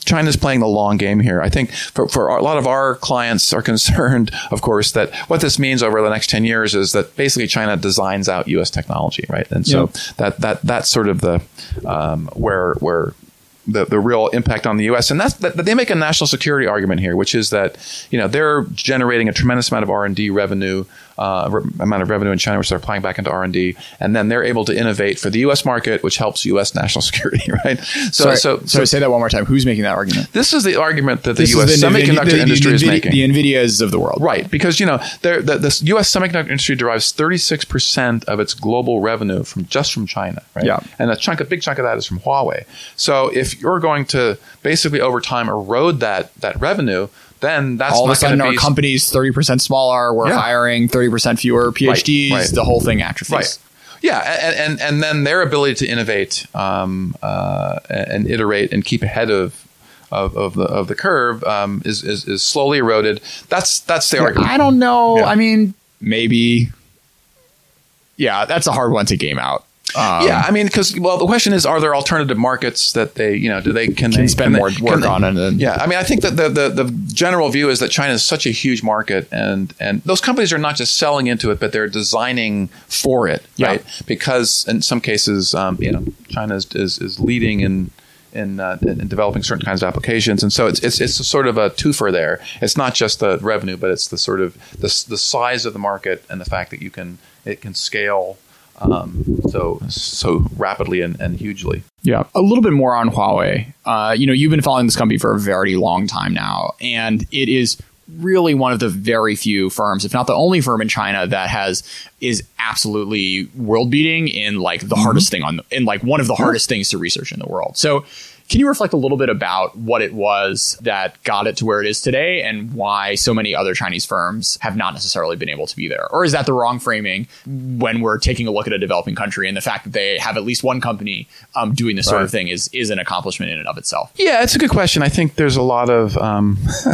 China's playing the long game here. I think for, for a lot of our clients are concerned, of course, that what this means over the next 10 years is that basically China designs out U.S. technology, right? And so that, that, that's sort of the, um, where, where, the, the real impact on the U.S. and that's that they make a national security argument here, which is that you know they're generating a tremendous amount of R and D revenue, uh, re- amount of revenue in China, which they're applying back into R and D, and then they're able to innovate for the U.S. market, which helps U.S. national security, right? So, sorry, so, sorry, say that one more time. Who's making that argument? this is the argument that the This U.S. the semiconductor the- the- industry is making. The Nvidias of the world. Right, because you know the, the U.S. semiconductor industry derives 36 percent of its global revenue from just from China, right? Yeah. and a chunk, a big chunk of that is from Huawei. So if you're going to basically over time erode that that revenue, then that's All of a sudden, our company's thirty percent smaller. We're Yeah. hiring thirty percent fewer PhDs. right. The whole thing atrophies. Right. Yeah, and, and and then their ability to innovate um, uh, and iterate and keep ahead of of, of the of the curve um, is, is is slowly eroded. That's that's the argument. I don't know. Yeah. I mean, maybe. Yeah, that's a hard one to game out. Um, yeah, I mean, because well, the question is, are there alternative markets that they, you know, do they can, they spend they- more can work they- on it and- yeah, I mean, I think that the, the the general view is that China is such a huge market, and and those companies are not just selling into it, but they're designing for it, Yeah. right? Because in some cases, um, you know, China is is, is leading in. In, uh, in developing certain kinds of applications, and so it's it's it's a sort of a twofer there. It's not just the revenue, but it's the sort of the the size of the market and the fact that you can it can scale um, so so rapidly and, and hugely. Yeah, a little bit more on Huawei. Uh, you know, you've been following this company for a very long time now, and it is really one of the very few firms, if not the only firm in China that has is absolutely world beating in like the hardest thing on in like one of the hardest things to research in the world. So, Can you reflect a little bit about what it was that got it to where it is today and why so many other Chinese firms have not necessarily been able to be there? Or is that the wrong framing when we're taking a look at a developing country and the fact that they have at least one company um, doing this sort of thing is, is an accomplishment in and of itself? Yeah, it's a good question. I think there's a lot of um,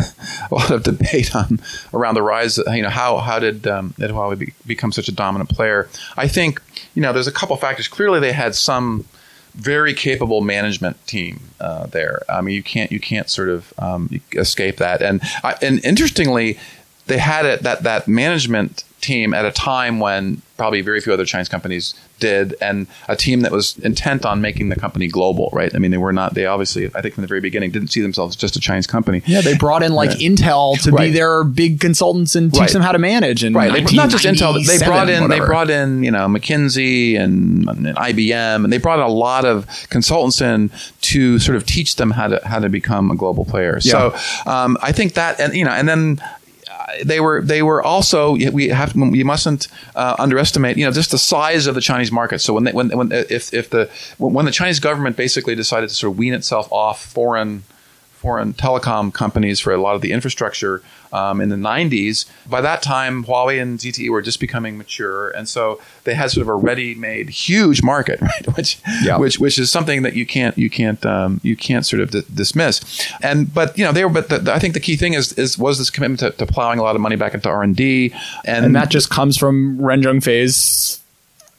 a lot of debate on around the rise. You know, how how did um, Huawei be, become such a dominant player? I think you know there's a couple factors. Clearly, they had some very capable management team uh, there. I mean, you can't you can't sort of um, escape that. And and interestingly, they had it that that management team at a time when probably very few other Chinese companies did, and a team that was intent on making the company global. Right? I mean, they were not. They obviously, I think, from the very beginning, didn't see themselves as just a Chinese company. Yeah, they brought in like Yeah. Intel to be their big consultants and teach Right. them how to manage. And Right, they, not just Intel. They brought in they brought in you know McKinsey and, and IBM, and they brought a lot of consultants in to sort of teach them how to how to become a global player. So um, I think that and you know and then. They were. They were also. We have. We mustn't uh, underestimate. You know, just the size of the Chinese market. So when they, when when if if the when the Chinese government basically decided to sort of wean itself off foreign foreign telecom companies for a lot of the infrastructure um, in the 90s. By that time, Huawei and ZTE were just becoming mature, and so they had sort of a ready-made huge market, right? Which, Yeah. which, which is something that you can't, you can't, um, you can't sort of d- dismiss. And but you know, they were. But the, the- I think the key thing is is was this commitment to, to plowing a lot of money back into R and D, and that just comes from Ren Zhengfei's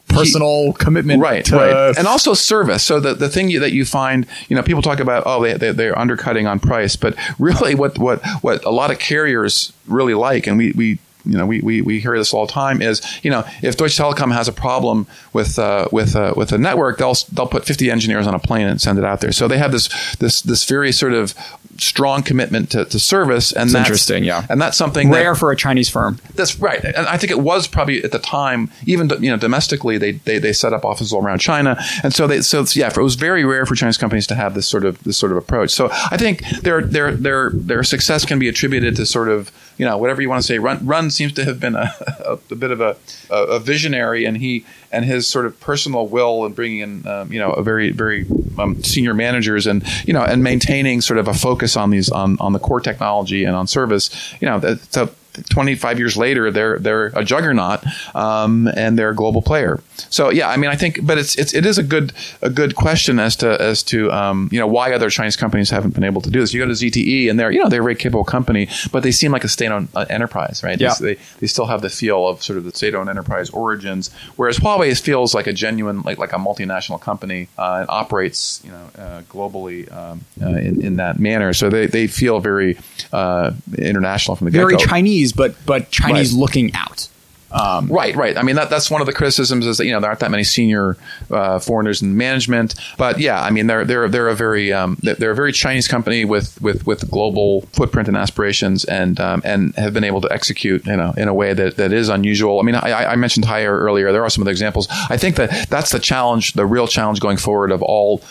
personal commitment, right to right. And also service. So the, the thing you, that you find you know people talk about oh they, they, they're undercutting on price but really what what what a lot of carriers really like and we we you know, we, we, we hear this all the time is, you know, if Deutsche Telekom has a problem with uh, with uh, with a network, they'll they'll put 50 engineers on a plane and send it out there. So they have this this this very sort of strong commitment to, to service, and that's interesting, yeah. and that's something that- rare for a Chinese firm. that's right, and I think it was probably at the time, even you know, domestically, they they, they set up offices all around China, and so they so yeah, it was very rare for Chinese companies to have this sort of this sort of approach. So I think their their their their success can be attributed to sort of you know whatever you want to say. Ren Ren seems to have been a, a, a bit of a, a visionary, and he and his sort of personal will and bringing in um, you know a very very um, senior managers and you know and maintaining sort of a focus on these on on the core technology and on service. You know, that- 25 years later, they're they're a juggernaut um, and they're a global player. So yeah, I mean, I think, but it's it's it is a good a good question as to as to um, you know why other Chinese companies haven't been able to do this. You go to ZTE and they're you know they're a very capable company, but they seem like a state-owned uh, enterprise, right? Yeah. They, they still have the feel of sort of the state-owned enterprise origins, whereas Huawei feels like a genuine like like a multinational company uh, and operates you know uh, globally um, uh, in in that manner. So they they feel very uh, international from the Very get-go. Chinese, but but Chinese Right. looking out. Right, right. I mean, that, that's one of the criticisms is that you know there aren't that many senior uh, foreigners in management. But yeah, I mean they're they're they're a very um, they're they're a very Chinese company with with with global footprint and aspirations, and um, and have been able to execute you know in a way that, that is unusual. I mean, I, I mentioned Haier earlier. There are some other examples. I think that that's the challenge, the real challenge going forward of all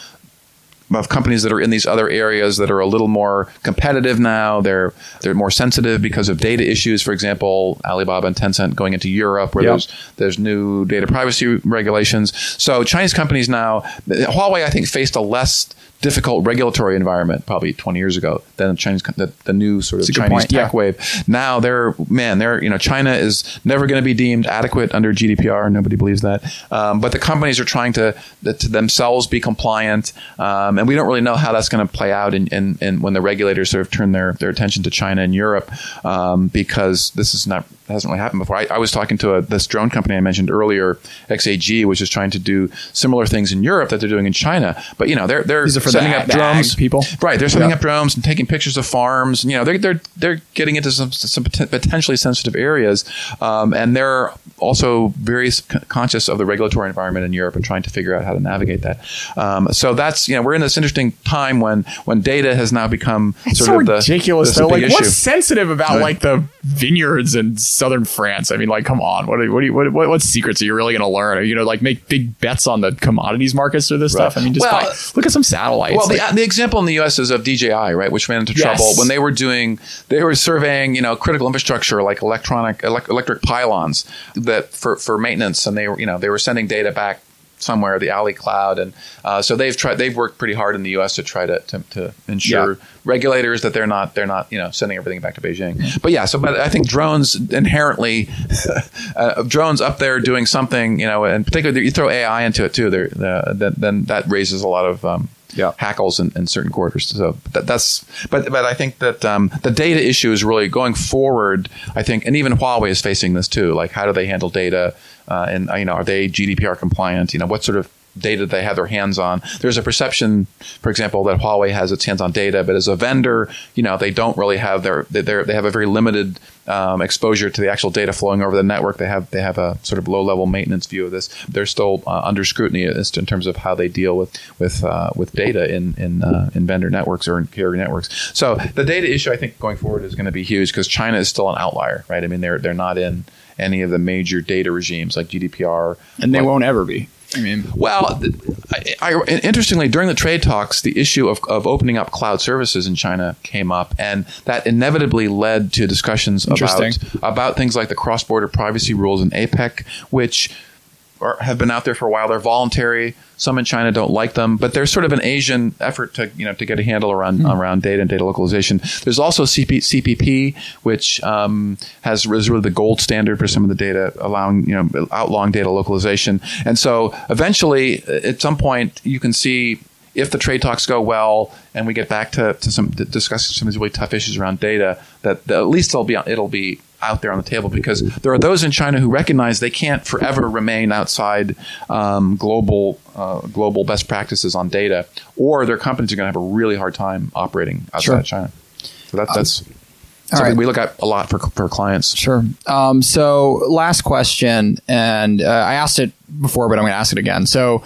of companies that are in these other areas that are a little more competitive now. They're they're more sensitive because of data issues. For example, Alibaba and Tencent going into Europe, where Yep. there's there's new data privacy regulations. So Chinese companies now, Huawei, I think, faced a less difficult regulatory environment probably 20 years ago than the Chinese the, the new sort of That's a good Chinese point, tech yeah. wave. Now they're man, they're you know China is never going to be deemed adequate under GDPR. Nobody believes that, um, but the companies are trying to, to themselves be compliant, um, and we don't really know how that's going to play out in, in, in when the regulators sort of turn their, their attention to China and Europe, um, because this is not hasn't really happened before. I, I was talking to a, this drone company I mentioned earlier, XAG, which is trying to do similar things in Europe that they're doing in China, but you know they're they're setting the up the drones people? right? They're setting Yeah. up drones and taking pictures of farms. You know, they're they're they're getting into some some potentially sensitive areas, um, and they're also very con- conscious of the regulatory environment in Europe and trying to figure out how to navigate that. Um, so that's you know we're in this interesting time when when data has now become sort so of the ridiculous though. Like, what's sensitive about Right. like the vineyards in southern France? I mean, like, come on. What are, what, are you, what, what what secrets are you really going to learn? Are you going to like make big bets on the commodities markets or this Right. stuff? I mean, just Well, buy- look at some satellites. Well, Like, the, the example in the U.S. is of DJI, right, which ran into Yes. trouble when they were doing, they were surveying, you know, critical infrastructure like electronic, elec electric pylons that for, for maintenance, and they were, you know, they were sending data back somewhere, the Ali Cloud, and uh, so they've tried. They've worked pretty hard in the U.S. to try to to, to ensure Yeah. Regulators that they're not they're not you know sending everything back to Beijing. But yeah, so but I think drones inherently uh, drones up there doing something you know, and particularly you throw AI into it too. There, uh, then, then that raises a lot of um, Yeah. hackles in, in certain quarters. So that, that's but but I think that um, the data issue is really going forward. I think, and even Huawei is facing this too. Like, how do they handle data? Uh, and uh, you know, are they GDPR compliant? You know, what sort of data they have their hands on. There's a perception, for example, that Huawei has its hands on data, but as a vendor, you know, they don't really have their they they have a very limited um, exposure to the actual data flowing over the network. They have they have a sort of low level maintenance view of this. They're still uh, under scrutiny in terms of how they deal with with uh, with data in in uh, in vendor networks or in carrier networks. So the data issue, I think, going forward is going to be huge because China is still an outlier, right? I mean, they're they're not in any of the major data regimes like GDPR, and they like- won't ever be. I mean, well, I, I, interestingly, during the trade talks, the issue of, of opening up cloud services in China came up, and that inevitably led to discussions about about things like the cross border privacy rules in APEC, which are, have been out there for a while. They're voluntary. Some in China don't like them, but there's sort of an Asian effort to you know to get a handle around around data and data localization. There's also CP, CPP, which um, has is really the gold standard for some of the data, allowing you know outlawing data localization. And so eventually, at some point, you can see if the trade talks go well and we get back to, to some to discussing some of these really tough issues around data, that, that at least it'll be it'll be out there on the table because there are those in China who recognize they can't forever remain outside um, global uh, global best practices on data, or their companies are going to have a really hard time operating outside Sure. of China. So that, that's all something right. we look at a lot for for clients. Sure. Um, so, last question, and uh, I asked it before, but I'm going to ask it again. So,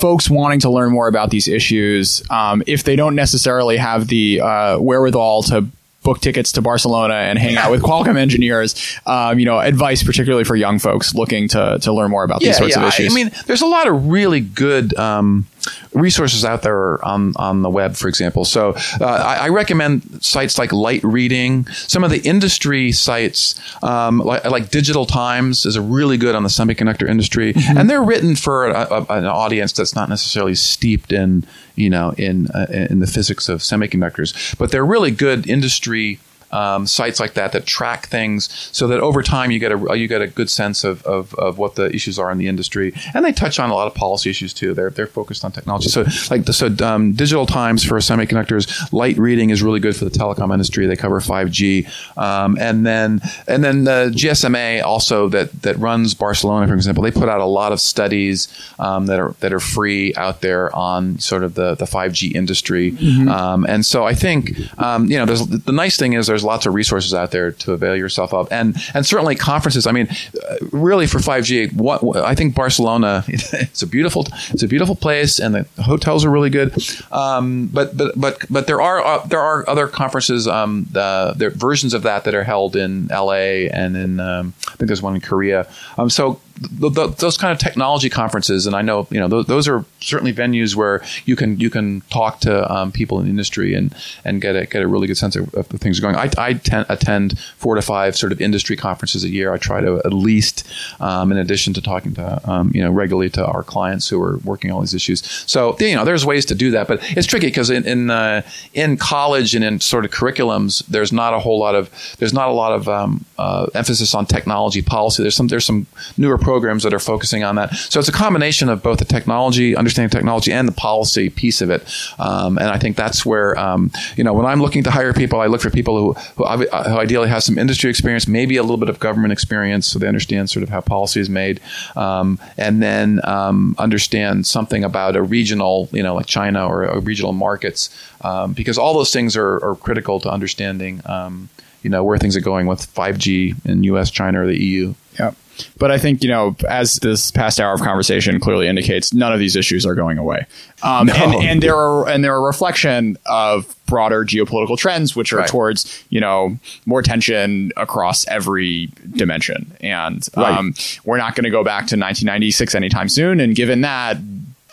folks wanting to learn more about these issues, um, if they don't necessarily have the uh, wherewithal to book tickets to Barcelona and hang out with Qualcomm engineers, um, you know, advice particularly for young folks looking to to learn more about these sorts of issues. I mean, there's a lot of really good um, resources out there on on the web, for example. So uh, I, I recommend sites like Light Reading. Some of the industry sites, um, like, like DigiTimes, is a really good on the semiconductor industry, Mm-hmm. and they're written for a, a, an audience that's not necessarily steeped in you know in uh, in the physics of semiconductors, but they're really good industry um, sites like that that track things so that over time you get a you get a good sense of, of, of what the issues are in the industry. And they touch on a lot of policy issues too. They're they're focused on technology. So like the, so um, DigiTimes for semiconductors light reading is really good for the telecom industry. They cover 5G um, and then and then the GSMA also that that runs Barcelona for example they put out a lot of studies um, that are that are free out there on sort of the the 5G industry. Um, and so I think um, you know there's the nice thing is there's lots of resources out there to avail yourself of. And and certainly conferences I mean uh, really for 5G what I think Barcelona it's a beautiful it's a beautiful place and the hotels are really good. Um, but but but but there are uh, there are other conferences um, the versions of that that are held in LA and in um, I think there's one in Korea. Um, so th- th- those kind of technology conferences, and I know you know those, those are certainly venues where you can you can talk to um, people in the industry and and get a get a really good sense of, of the things going. I, I ten, attend four to five sort of industry conferences a year. I try to at least, um, in addition to talking to um, you know regularly to our clients who are working all these issues. So you know there's ways to do that, but it's tricky because in in, uh, in college and in sort of curriculums, there's not a whole lot of there's not a lot of um, uh, emphasis on technology policy. There's some there's some newer programs that are focusing on that. So it's a combination of both the technology, understanding technology, and the policy piece of it. Um, and I think that's where um, you know when I'm looking to hire people, I look for people who who, uh, who ideally have some industry experience, maybe a little bit of government experience, so they understand sort of how policy is made, um, and then um, understand something about a regional, you know, like China or, or regional markets, um, because all those things are, are critical to understanding. Um, you know where things are going with 5G in U.S., China, or the EU. Yeah. But I think, you know, as this past hour of conversation clearly indicates, none of these issues are going away. Um, and, and they're a, and they're a reflection of broader geopolitical trends, which are Right. towards, you know, more tension across every dimension. And um, we're not going to go back to 1996 anytime soon. And given that,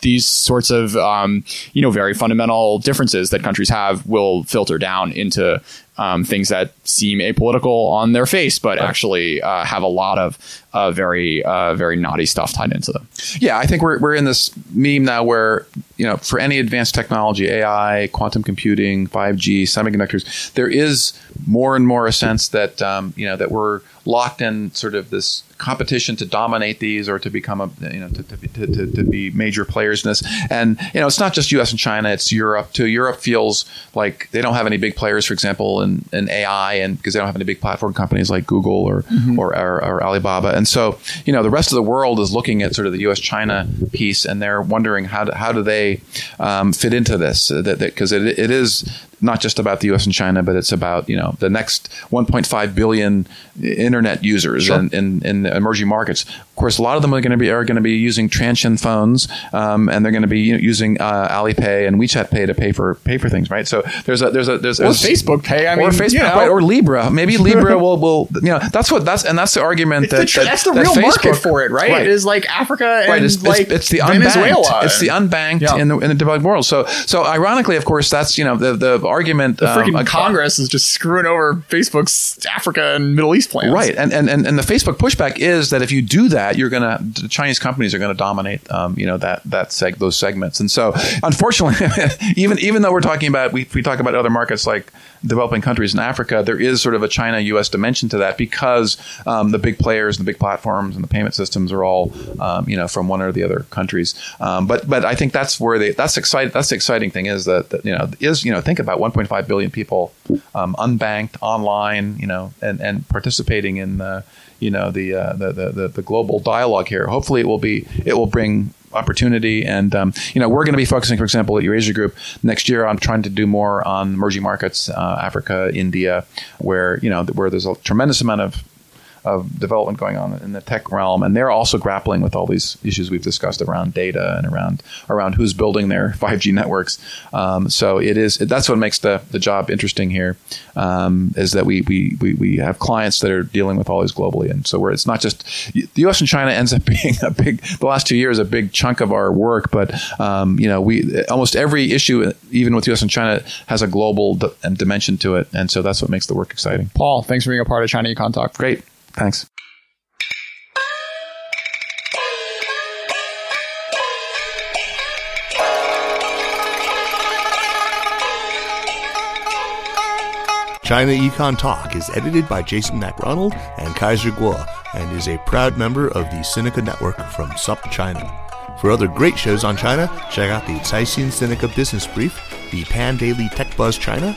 these sorts of um, you know very fundamental differences that countries have will filter down into um, things that seem apolitical on their face, but actually uh, have a lot of uh, very uh, very naughty stuff tied into them. Yeah, I think we're, we're in this meme now where, you know, for any advanced technology, AI, quantum computing, 5G, semiconductors, there is more and more a sense that, um, you know, that we're locked in sort of this competition to dominate these or to become a, you know, to, to, be- to, to, be major players in this. And, you know, it's not just US and China, it's Europe too. Europe feels like they don't have any big players, for example, in, in AI and because they don't have any big platform companies like Google or, or, or, or Alibaba. And so, you know, the rest of the world is looking at sort of the US China piece and they're wondering how do, how do they um, fit into this? Because it, it is not just about the U.S. and China, but it's about you know the next 1.5 billion internet users in, in, in emerging markets. Of course, a lot of them are going to be are going to be using Transsion phones, um, and they're going to be using uh, Alipay and WeChat Pay to pay for pay for things, right? So there's a there's a there's, Or there's- Facebook Pay. I or mean, Facebook, you know. right? Or Libra. Maybe Libra will will you know that's what that's and that's the argument It's that, the tr- that- that's the that real market for it, right? It is like Africa and Right, it's, it's- like it's, the Venezuela. unbanked. It's the unbanked Yeah. in the in the developed world. So so ironically, of course, that's you know the the argument. the freaking um, Congress is just screwing over Facebook's Africa and Middle East plans. Right, and, and and and the Facebook pushback is that if you do that, you're gonna the Chinese companies are gonna dominate, um, you know that that seg those segments. And so, unfortunately, even even though we're talking about we we talk about other markets like developing countries in Africa, there is sort of a China U.S. dimension to that because um, the big players and the big platforms and the payment systems are all um, you know from one or the other countries. Um, but but I think that's where they that's exciting. That's the exciting thing is that, that you know is you know think about 1.5 billion people um, unbanked online, you know, and and participating in the you know the, uh, the, the the the global dialogue here. Hopefully, it will be it will bring opportunity. And um, you know we're going to be focusing for example at eurasia group next year on trying to do more on emerging markets uh, africa india where you know where there's a tremendous amount of of development going on in the tech realm, and they're also grappling with all these issues we've discussed around data and around around who's building their 5G networks. Um, so it is that's what makes the the job interesting here um, is that we, we we we have clients that are dealing with all these globally, and so where it's not just the U.S. and China ends up being a big the last two years a big chunk of our work, but um, you know we almost every issue even with U.S. and China has a global d- dimension to it, and so that's what makes the work exciting. Paul, thanks for being a part of China Econ Talk. Great, thanks. China Econ Talk is edited by Jason McRonald and Kaiser Kuo and is a proud member of the Sinica Network from SupChina. For other great shows on China, check out the Caixin Sinica Business Brief, the Pandaily Tech Buzz China,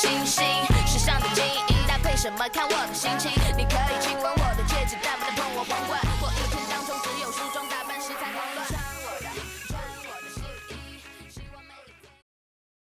星星，时尚的精英，搭配什么看我的心情，你可以，